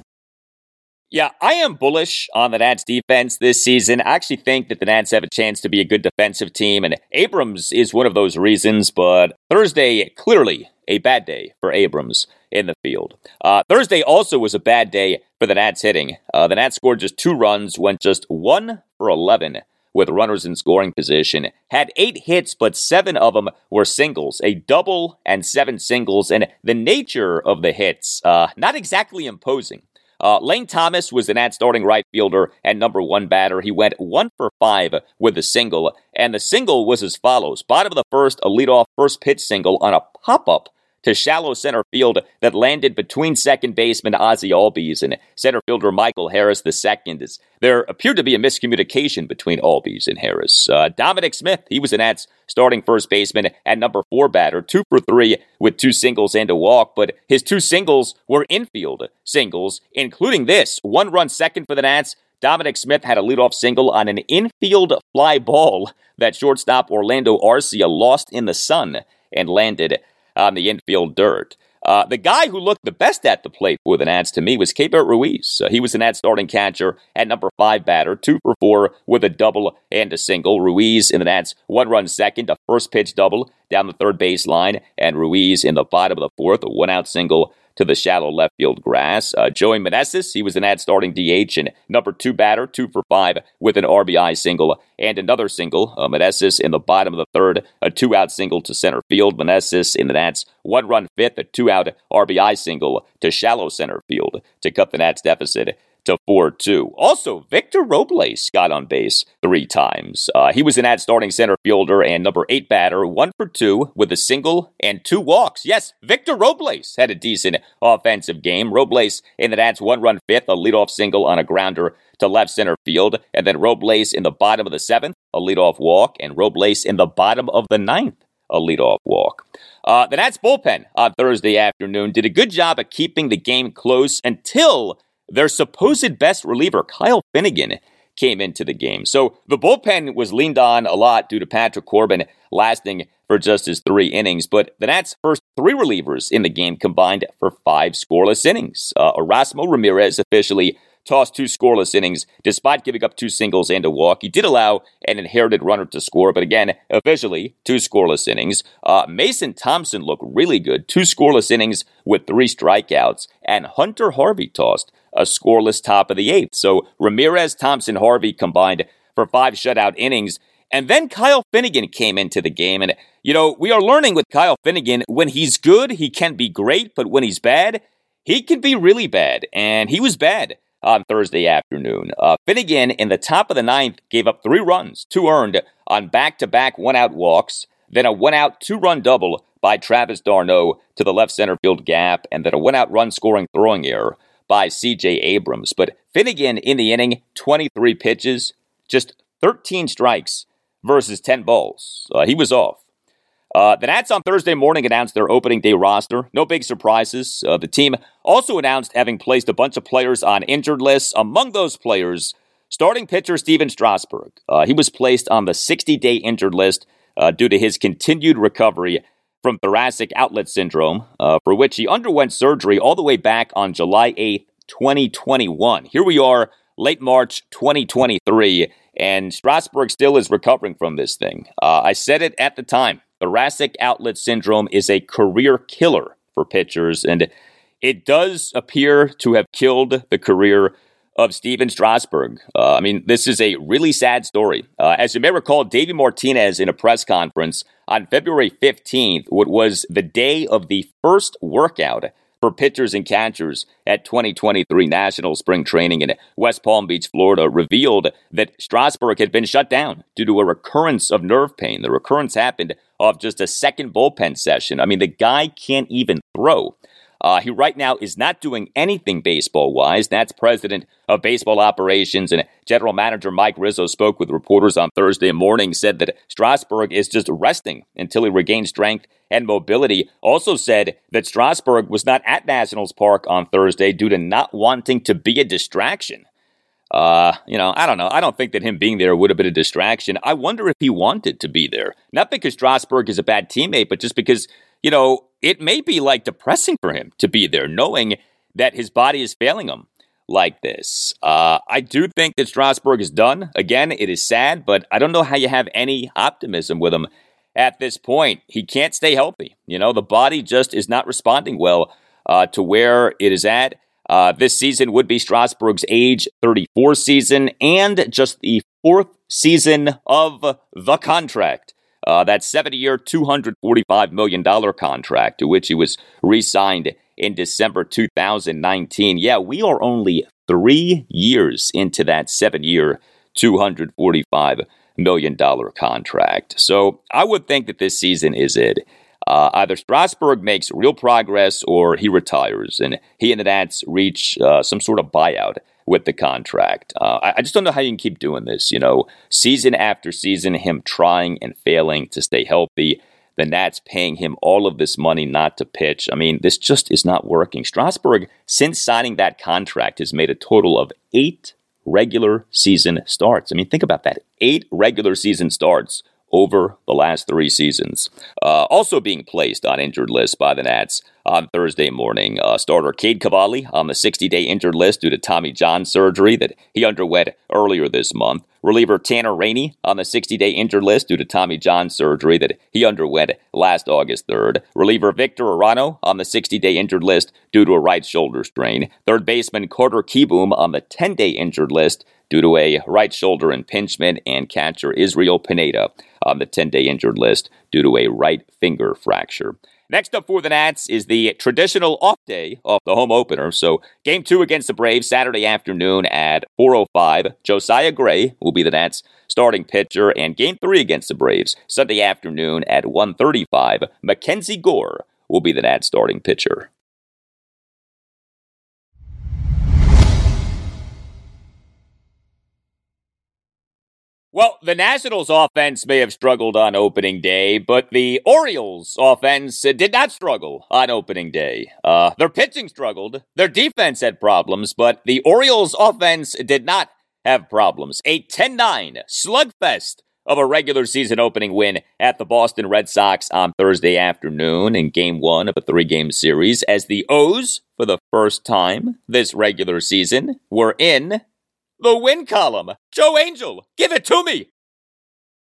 Yeah, I am bullish on the Nats defense this season. I actually think that the Nats have a chance to be a good defensive team, and Abrams is one of those reasons, but Thursday, clearly a bad day for Abrams in the field. Uh, Thursday also was a bad day for the Nats hitting. Uh, the Nats scored just two runs, went just one for 11 with runners in scoring position, had eight hits, but seven of them were singles, a double and seven singles, and the nature of the hits, uh, not exactly imposing. Uh, Lane Thomas was the Nats starting right fielder and number one batter. He went one for five with a single, and the single was as follows: bottom of the first, a leadoff first pitch single on a pop up to shallow center field that landed between second baseman Ozzy Albies and center fielder Michael Harris II. There appeared to be a miscommunication between Albies and Harris. Uh, Dominic Smith, he was an Nats starting first baseman and number four batter, two for three with two singles and a walk, but his two singles were infield singles, including this one run second for the Nats. Dominic Smith had a leadoff single on an infield fly ball that shortstop Orlando Arcia lost in the sun and landed on the infield dirt. Uh, the guy who looked the best at the plate for the Nats to me was Keibert Ruiz. Uh, he was the Nats starting catcher at number five batter, two for four with a double and a single. Ruiz in the Nats one run second, a first pitch double down the third base line, and Ruiz in the bottom of the fourth, a one out single to the shallow left field grass. Uh, Joey Meneses, he was an ad starting DH and number two batter, two for five with an RBI single and another single. Uh, Meneses in the bottom of the third, a two out single to center field. Meneses in the Nats one run fifth, a two out RBI single to shallow center field to cut the Nats deficit to 4 2. Also, Victor Robles got on base three times. Uh, he was an ad starting center fielder and number eight batter, one for two with a single and two walks. Yes, Victor Robles had a decent offensive game. Robles in the Nats one run fifth, a leadoff single on a grounder to left center field, and then Robles in the bottom of the seventh, a leadoff walk, and Robles in the bottom of the ninth a leadoff walk. Uh, the Nats bullpen on Thursday afternoon did a good job of keeping the game close until their supposed best reliever, Kyle Finnegan, came into the game. So the bullpen was leaned on a lot due to Patrick Corbin lasting for just his three innings. But the Nats' first three relievers in the game combined for five scoreless innings. Uh, Erasmo Ramirez officially tossed two scoreless innings despite giving up two singles and a walk. He did allow an inherited runner to score, but again, officially, two scoreless innings. Uh, Mason Thompson looked really good, two scoreless innings with three strikeouts, and Hunter Harvey tossed a scoreless top of the eighth. So Ramirez, Thompson, Harvey combined for five shutout innings. And then Kyle Finnegan came into the game. And, you know, we are learning with Kyle Finnegan when he's good, he can be great, but when he's bad, he can be really bad. And he was bad on Thursday afternoon. Uh, Finnegan in the top of the ninth gave up three runs, two earned on back to back one out walks, then a one out two run double by Travis d'Arnaud to the left center field gap, and then a one out run scoring throwing error by CJ Abrams. But Finnegan in the inning, 23 pitches, just 13 strikes versus 10 balls. Uh, he was off. Uh, the Nats on Thursday morning announced their opening day roster. No big surprises. Uh, the team also announced having placed a bunch of players on injured lists. Among those players, starting pitcher Stephen Strasburg. Uh, he was placed on the 60 day injured list uh, due to his continued recovery from thoracic outlet syndrome, uh, for which he underwent surgery all the way back on July 8th, 2021. Here we are, late March 2023, and Strasburg still is recovering from this thing. Uh, I said it at the time. Thoracic outlet syndrome is a career killer for pitchers, and it does appear to have killed the career of Stephen Strasburg. Uh, I mean, this is a really sad story. Uh, as you may recall, Davey Martinez in a press conference on February 15th, what was the day of the first workout for pitchers and catchers at 2023 National Spring Training in West Palm Beach, Florida, revealed that Strasburg had been shut down due to a recurrence of nerve pain. The recurrence happened of just a second bullpen session. I mean, the guy can't even throw. Uh, he right now is not doing anything baseball wise. That's president of baseball operations and general manager Mike Rizzo spoke with reporters on Thursday morning, said that Strasburg is just resting until he regains strength and mobility. Also said that Strasburg was not at Nationals Park on Thursday due to not wanting to be a distraction. Uh, you know, I don't know. I don't think that him being there would have been a distraction. I wonder if he wanted to be there. Not because Strasburg is a bad teammate, but just because, you know, it may be like depressing for him to be there, knowing that his body is failing him like this. Uh, I do think that Strasburg is done. Again, it is sad, but I don't know how you have any optimism with him at this point. He can't stay healthy. You know, the body just is not responding well uh, to where it is at. Uh, this season would be Strasburg's age 34 season and just the fourth season of the contract. Uh, that 70 year, $245 million contract to which he was re signed in December 2019. Yeah, we are only three years into that seven year, $245 million contract. So I would think that this season is it. Uh, either Strasburg makes real progress or he retires, and he and the Nats reach uh, some sort of buyout with the contract. Uh, I, I, just don't know how you can keep doing this. You know, season after season, him trying and failing to stay healthy. The Nats paying him all of this money not to pitch. I mean, this just is not working. Strasburg, since signing that contract, has made a total of eight regular season starts. I mean, think about that eight regular season starts over the last three seasons. Uh, also being placed on injured list by the Nats on Thursday morning. Uh, starter Cade Cavalli on the 60 day injured list due to Tommy John surgery that he underwent earlier this month. Reliever Tanner Rainey on the 60 day injured list due to Tommy John surgery that he underwent last August 3rd. Reliever Victor Arano on the 60 day injured list due to a right shoulder strain. Third baseman Carter Kieboom on the 10 day injured list due to a right shoulder impingement, and catcher Israel Pineda on the 10 day injured list due to a right finger fracture. Next up for the Nats is the traditional off day of the home opener. So, game two against the Braves Saturday afternoon at 4:05. Josiah Gray will be the Nats starting pitcher, and game three against the Braves Sunday afternoon at 1:35. Mackenzie Gore will be the Nats starting pitcher. Well, the Nationals offense may have struggled on opening day, but the Orioles offense did not struggle on opening day. Uh, their pitching struggled, their defense had problems, but the Orioles offense did not have problems. A 10 9 slugfest of a regular season opening win at the Boston Red Sox on Thursday afternoon in game one of a three game series as the O's, for the first time this regular season, were in the win column. Joe Angel, give it to me.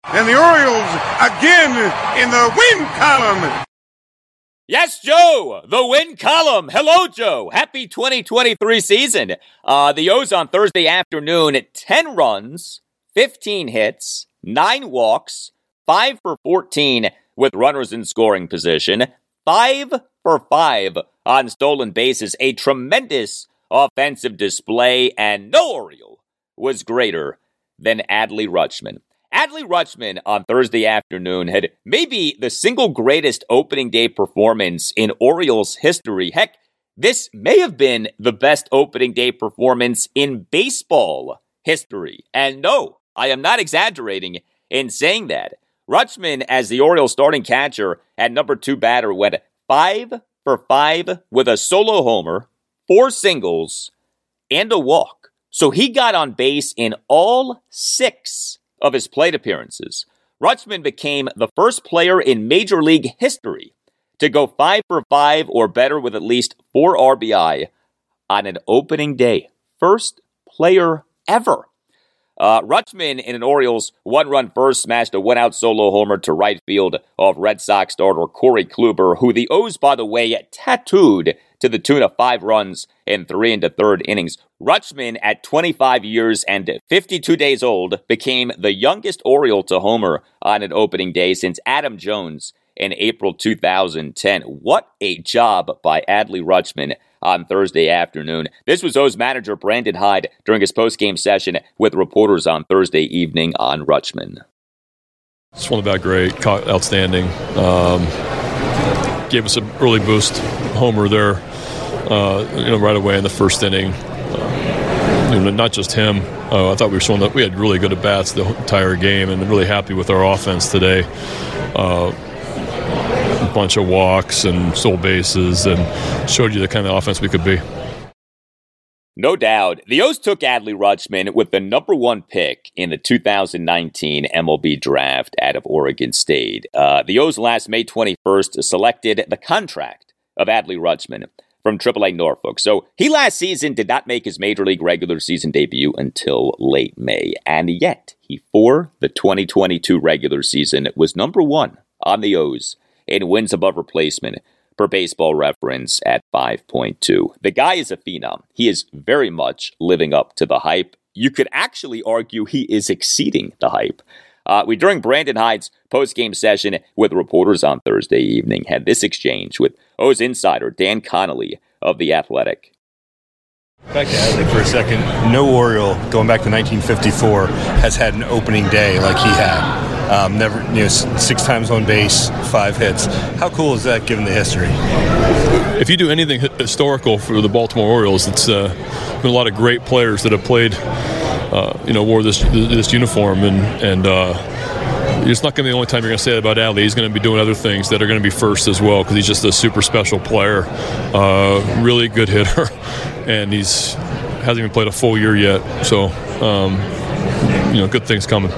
And the Orioles again in the win column. Yes, Joe, the win column. Hello, Joe. Happy 2023 season. Uh, the O's on Thursday afternoon, 10 runs, 15 hits, 9 walks, 5 for 14 with runners in scoring position, 5 for 5 on stolen bases. A tremendous offensive display, and no Oriole was greater than Adley Rutschman. Adley Rutschman on Thursday afternoon had maybe the single greatest opening day performance in Orioles history. Heck, this may have been the best opening day performance in baseball history. And no, I am not exaggerating in saying that. Rutschman, as the Orioles starting catcher and number two batter, went five for five with a solo homer, four singles, and a walk. So he got on base in all six of his plate appearances. Rutschman became the first player in Major League history to go five for five or better with at least four RBI on an opening day. First player ever. Uh, Rutschman in an Orioles one run first smashed a one out solo homer to right field of Red Sox starter Corey Kluber, who the O's, by the way, tattooed to the tune of five runs in three and a third innings. Rutschman, at 25 years and 52 days old, became the youngest Oriole to homer on an opening day since Adam Jones in April 2010. What a job by Adley Rutschman on Thursday afternoon. This was O's manager Brandon Hyde during his post-game session with reporters on Thursday evening on Rutschman. Swung the bat great, outstanding. Um, gave us an early boost homer there, uh, you know, right away in the first inning. Uh, you know, not just him. Uh, I thought we were showing that we had really good at bats the entire game, and really happy with our offense today. A bunch of walks and stole bases, and showed you the kind of offense we could be. No doubt. The O's took Adley Rutschman with the number one pick in the 2019 MLB draft out of Oregon State. Uh, the O's last May 21st selected the contract of Adley Rutschman from AAA Norfolk. So he last season did not make his major league regular season debut until late May. And yet, he, for the 2022 regular season, was number one on the O's in wins above replacement per baseball reference at 5.2. The guy is a phenom. He is very much living up to the hype. You could actually argue he is exceeding the hype. Uh, we, during Brandon Hyde's post-game session with reporters on Thursday evening, had this exchange with O's insider Dan Connolly of The Athletic. Back to Adley for a second. No Oriole going back to 1954 has had an opening day like he had. Um, never, you know, six times on base, five hits. How cool is that given the history? If you do anything historical for the Baltimore Orioles, it's uh, been a lot of great players that have played, uh, you know, wore this this uniform, and and uh, it's not going to be the only time you're going to say that about Adley. He's going to be doing other things that are going to be first as well because he's just a super special player, uh, really good hitter, and he's hasn't even played a full year yet. So, um, you know, good things coming.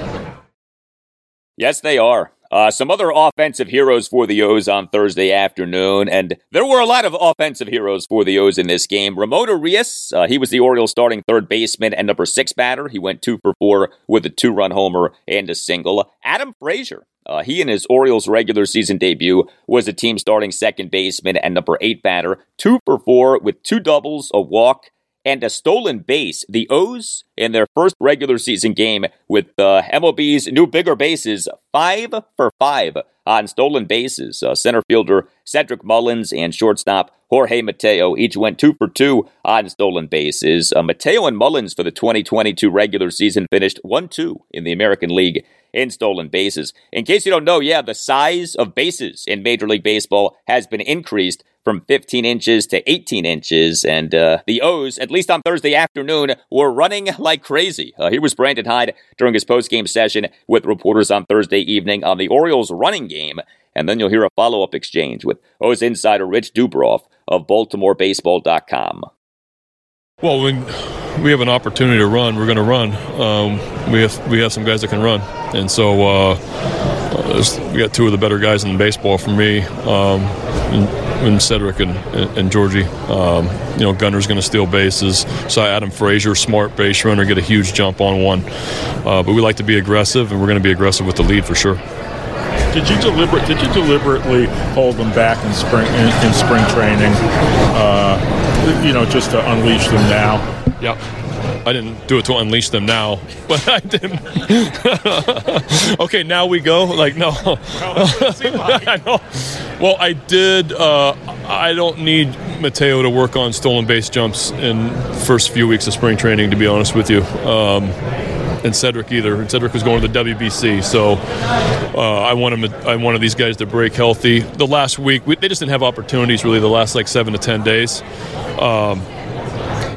Yes, they are. Uh, some other offensive heroes for the O's on Thursday afternoon, and there were a lot of offensive heroes for the O's in this game. Ramon Urias, uh, he was the Orioles starting third baseman and number six batter. He went two for four with a two run homer and a single. Adam Frazier, uh, he in his Orioles regular season debut was the team starting second baseman and number eight batter, two for four with two doubles, a walk, and a stolen base. The O's in their first regular season game with the MLB's new bigger bases, five for five on stolen bases. Uh, center fielder Cedric Mullins and shortstop Jorge Mateo each went two for two on stolen bases. Uh, Mateo and Mullins for the 2022 regular season finished 1 2 in the American League in stolen bases. In case you don't know, yeah, the size of bases in Major League Baseball has been increased from 15 inches to 18 inches. And uh, the O's, at least on Thursday afternoon, were running like crazy. Uh, here was Brandon Hyde during his post-game session with reporters on Thursday evening on the Orioles running game. And then you'll hear a follow-up exchange with O's insider Rich Dubroff of BaltimoreBaseball.com. Well, when we have an opportunity to run, we're going to run. Um, we have we have some guys that can run, and so uh, we got two of the better guys in baseball for me, um, and, and, Cedric and, and, Georgie. Um, you know, Gunnar's going to steal bases. So Adam Frazier, smart base runner, get a huge jump on one. Uh, but we like to be aggressive, and we're going to be aggressive with the lead for sure. Did you deliberate? Did you deliberately hold them back in spring in, in spring training? Uh, you know, just to unleash them now. Yep. I didn't do it to unleash them now, but I didn't. okay, now we go. Like no. I know. Well, I did. Uh, I don't need Mateo to work on stolen base jumps in first few weeks of spring training. To be honest with you. Um, and Cedric either. And Cedric was going to the WBC, so uh, I want him. I wanted these guys to break healthy. The last week, we, they just didn't have opportunities really. The last like seven to ten days. Um,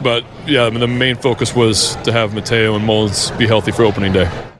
but yeah, I mean, the main focus was to have Mateo and Mullins be healthy for opening day.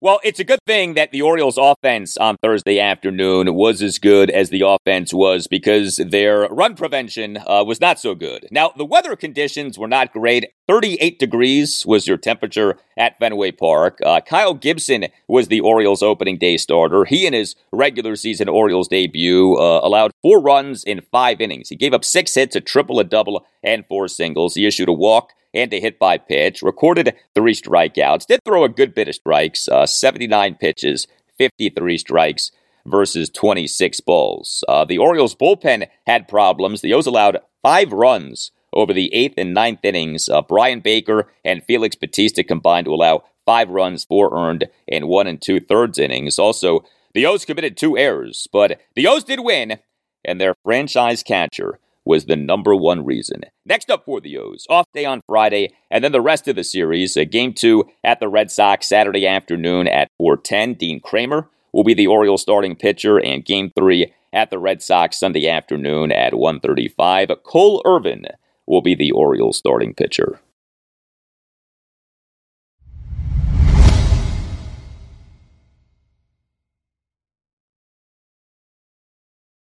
Well, it's a good thing that the Orioles' offense on Thursday afternoon was as good as the offense was because their run prevention uh, was not so good. Now, the weather conditions were not great. 38 degrees was your temperature at Fenway Park. Uh, Kyle Gibson was the Orioles' opening day starter. He, in his regular season Orioles debut, uh, allowed four runs in five innings. He gave up six hits, a triple, a double, and four singles. He issued a walk and a hit by pitch, recorded three strikeouts, did throw a good bit of strikes, uh, 79 pitches, 53 strikes versus 26 balls. Uh, the Orioles bullpen had problems. The O's allowed five runs over the eighth and ninth innings. Uh, Bryan Baker and Felix Bautista combined to allow five runs, four earned, in one and two thirds innings. Also, the O's committed two errors, but the O's did win, and their franchise catcher was the number one reason. Next up for the O's, off day on Friday, and then the rest of the series. Uh, game two at the Red Sox Saturday afternoon at 4:10. Dean Kremer will be the Orioles starting pitcher, and game three at the Red Sox Sunday afternoon at 1:35. Cole Irvin will be the Orioles starting pitcher.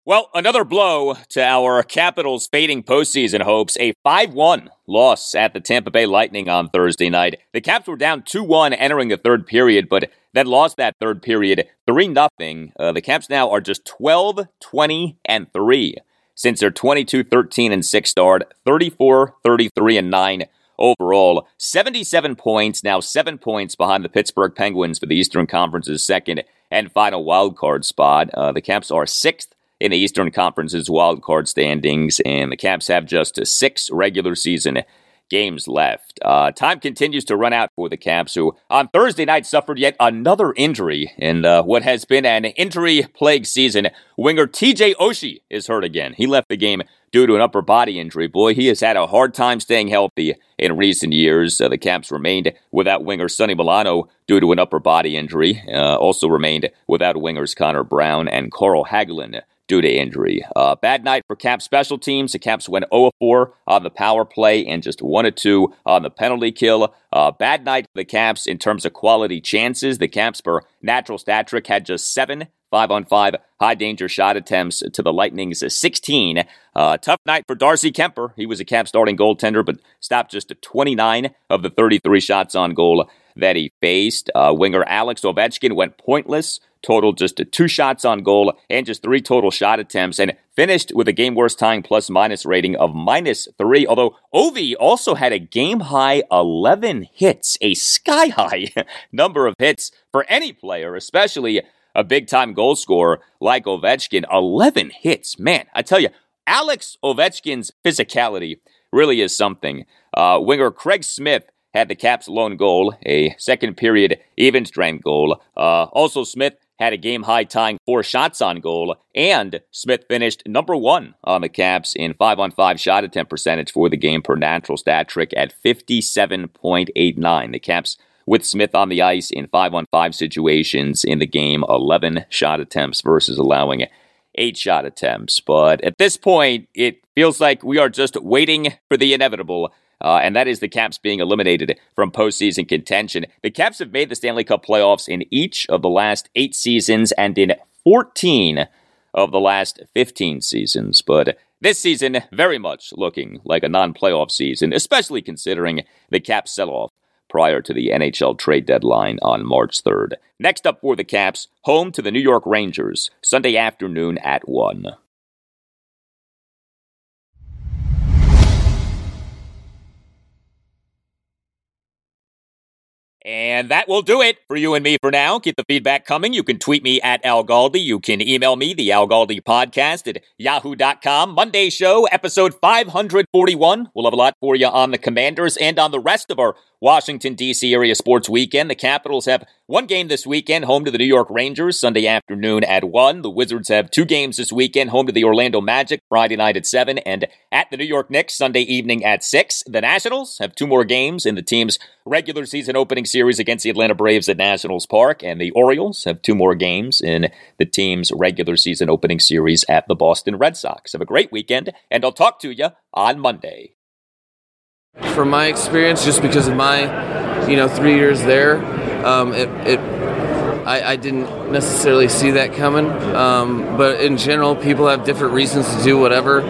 Well, another blow to our Capitals' fading postseason hopes. A 5 1 loss at the Tampa Bay Lightning on Thursday night. The Caps were down 2 1 entering the third period, but then lost that third period 3 0. Uh, the Caps now are just 12, 20, and 3 since their 22 13 and 6 start, 34, 33, and 9 overall. 77 points, now 7 points behind the Pittsburgh Penguins for the Eastern Conference's second and final wildcard spot. Uh, the Caps are sixth in the Eastern Conference's wildcard standings, and the Caps have just six regular season games left. Uh, time continues to run out for the Caps, who on Thursday night suffered yet another injury in uh, what has been an injury plagued season. Winger TJ Oshie is hurt again. He left the game due to an upper body injury. Boy, he has had a hard time staying healthy in recent years. Uh, the Caps remained without winger Sonny Milano due to an upper body injury. Uh, also remained without wingers Connor Brown and Carl Hagelin due to injury. Uh, bad night for Caps special teams. The Caps went 0 4 on the power play and just 1 2 on the penalty kill. Uh, bad night for the Caps in terms of quality chances. The Caps, per natural stat trick, had just seven five on five high danger shot attempts to the Lightning's 16. Uh, tough night for Darcy Kuemper. He was a cap starting goaltender, but stopped just 29 of the 33 shots on goal that he faced. Uh, winger Alex Ovechkin went pointless totaled just two shots on goal and just three total shot attempts, and finished with a game worst tying plus minus rating of minus three. Although Ovi also had a game high 11 hits, a sky high number of hits for any player, especially a big time goal scorer like Ovechkin. 11 hits. Man, I tell you, Alex Ovechkin's physicality really is something. Uh, winger Craig Smith had the Caps' lone goal, a second period even strength goal. Uh, also, Smith had a game high tying four shots on goal, and Smith finished number one on the Caps in 5 on 5 shot attempt percentage for the game per natural stat trick at 57.89. The Caps with Smith on the ice in 5 on 5 situations in the game, 11 shot attempts versus allowing eight shot attempts. But at this point, it feels like we are just waiting for the inevitable. Uh, and that is the Caps being eliminated from postseason contention. The Caps have made the Stanley Cup playoffs in each of the last eight seasons and in 14 of the last 15 seasons. But this season, very much looking like a non playoff season, especially considering the Caps sell off prior to the NHL trade deadline on March 3rd. Next up for the Caps, home to the New York Rangers, Sunday afternoon at 1. And that will do it for you and me for now. Keep the feedback coming. You can tweet me at Al Galdi. You can email me, the Al Galdi podcast at yahoo.com. Monday show, episode 541. We'll have a lot for you on the Commanders and on the rest of our Washington, D.C. area sports weekend. The Capitals have one game this weekend, home to the New York Rangers, Sunday afternoon at 1. The Wizards have two games this weekend, home to the Orlando Magic, Friday night at 7, and at the New York Knicks, Sunday evening at 6. The Nationals have two more games in the team's regular season opening series against the Atlanta Braves at Nationals Park, and the Orioles have two more games in the team's regular season opening series at the Boston Red Sox. Have a great weekend, and I'll talk to you on Monday. From my experience, just because of my, you know, three years there, um, it, it I, I, didn't necessarily see that coming. Um, but in general, people have different reasons to do whatever.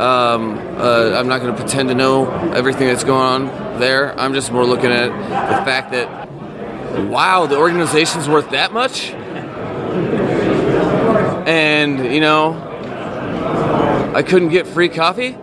Um, uh, I'm not going to pretend to know everything that's going on there. I'm just more looking at the fact that, wow, the organization's worth that much. And, you know, I couldn't get free coffee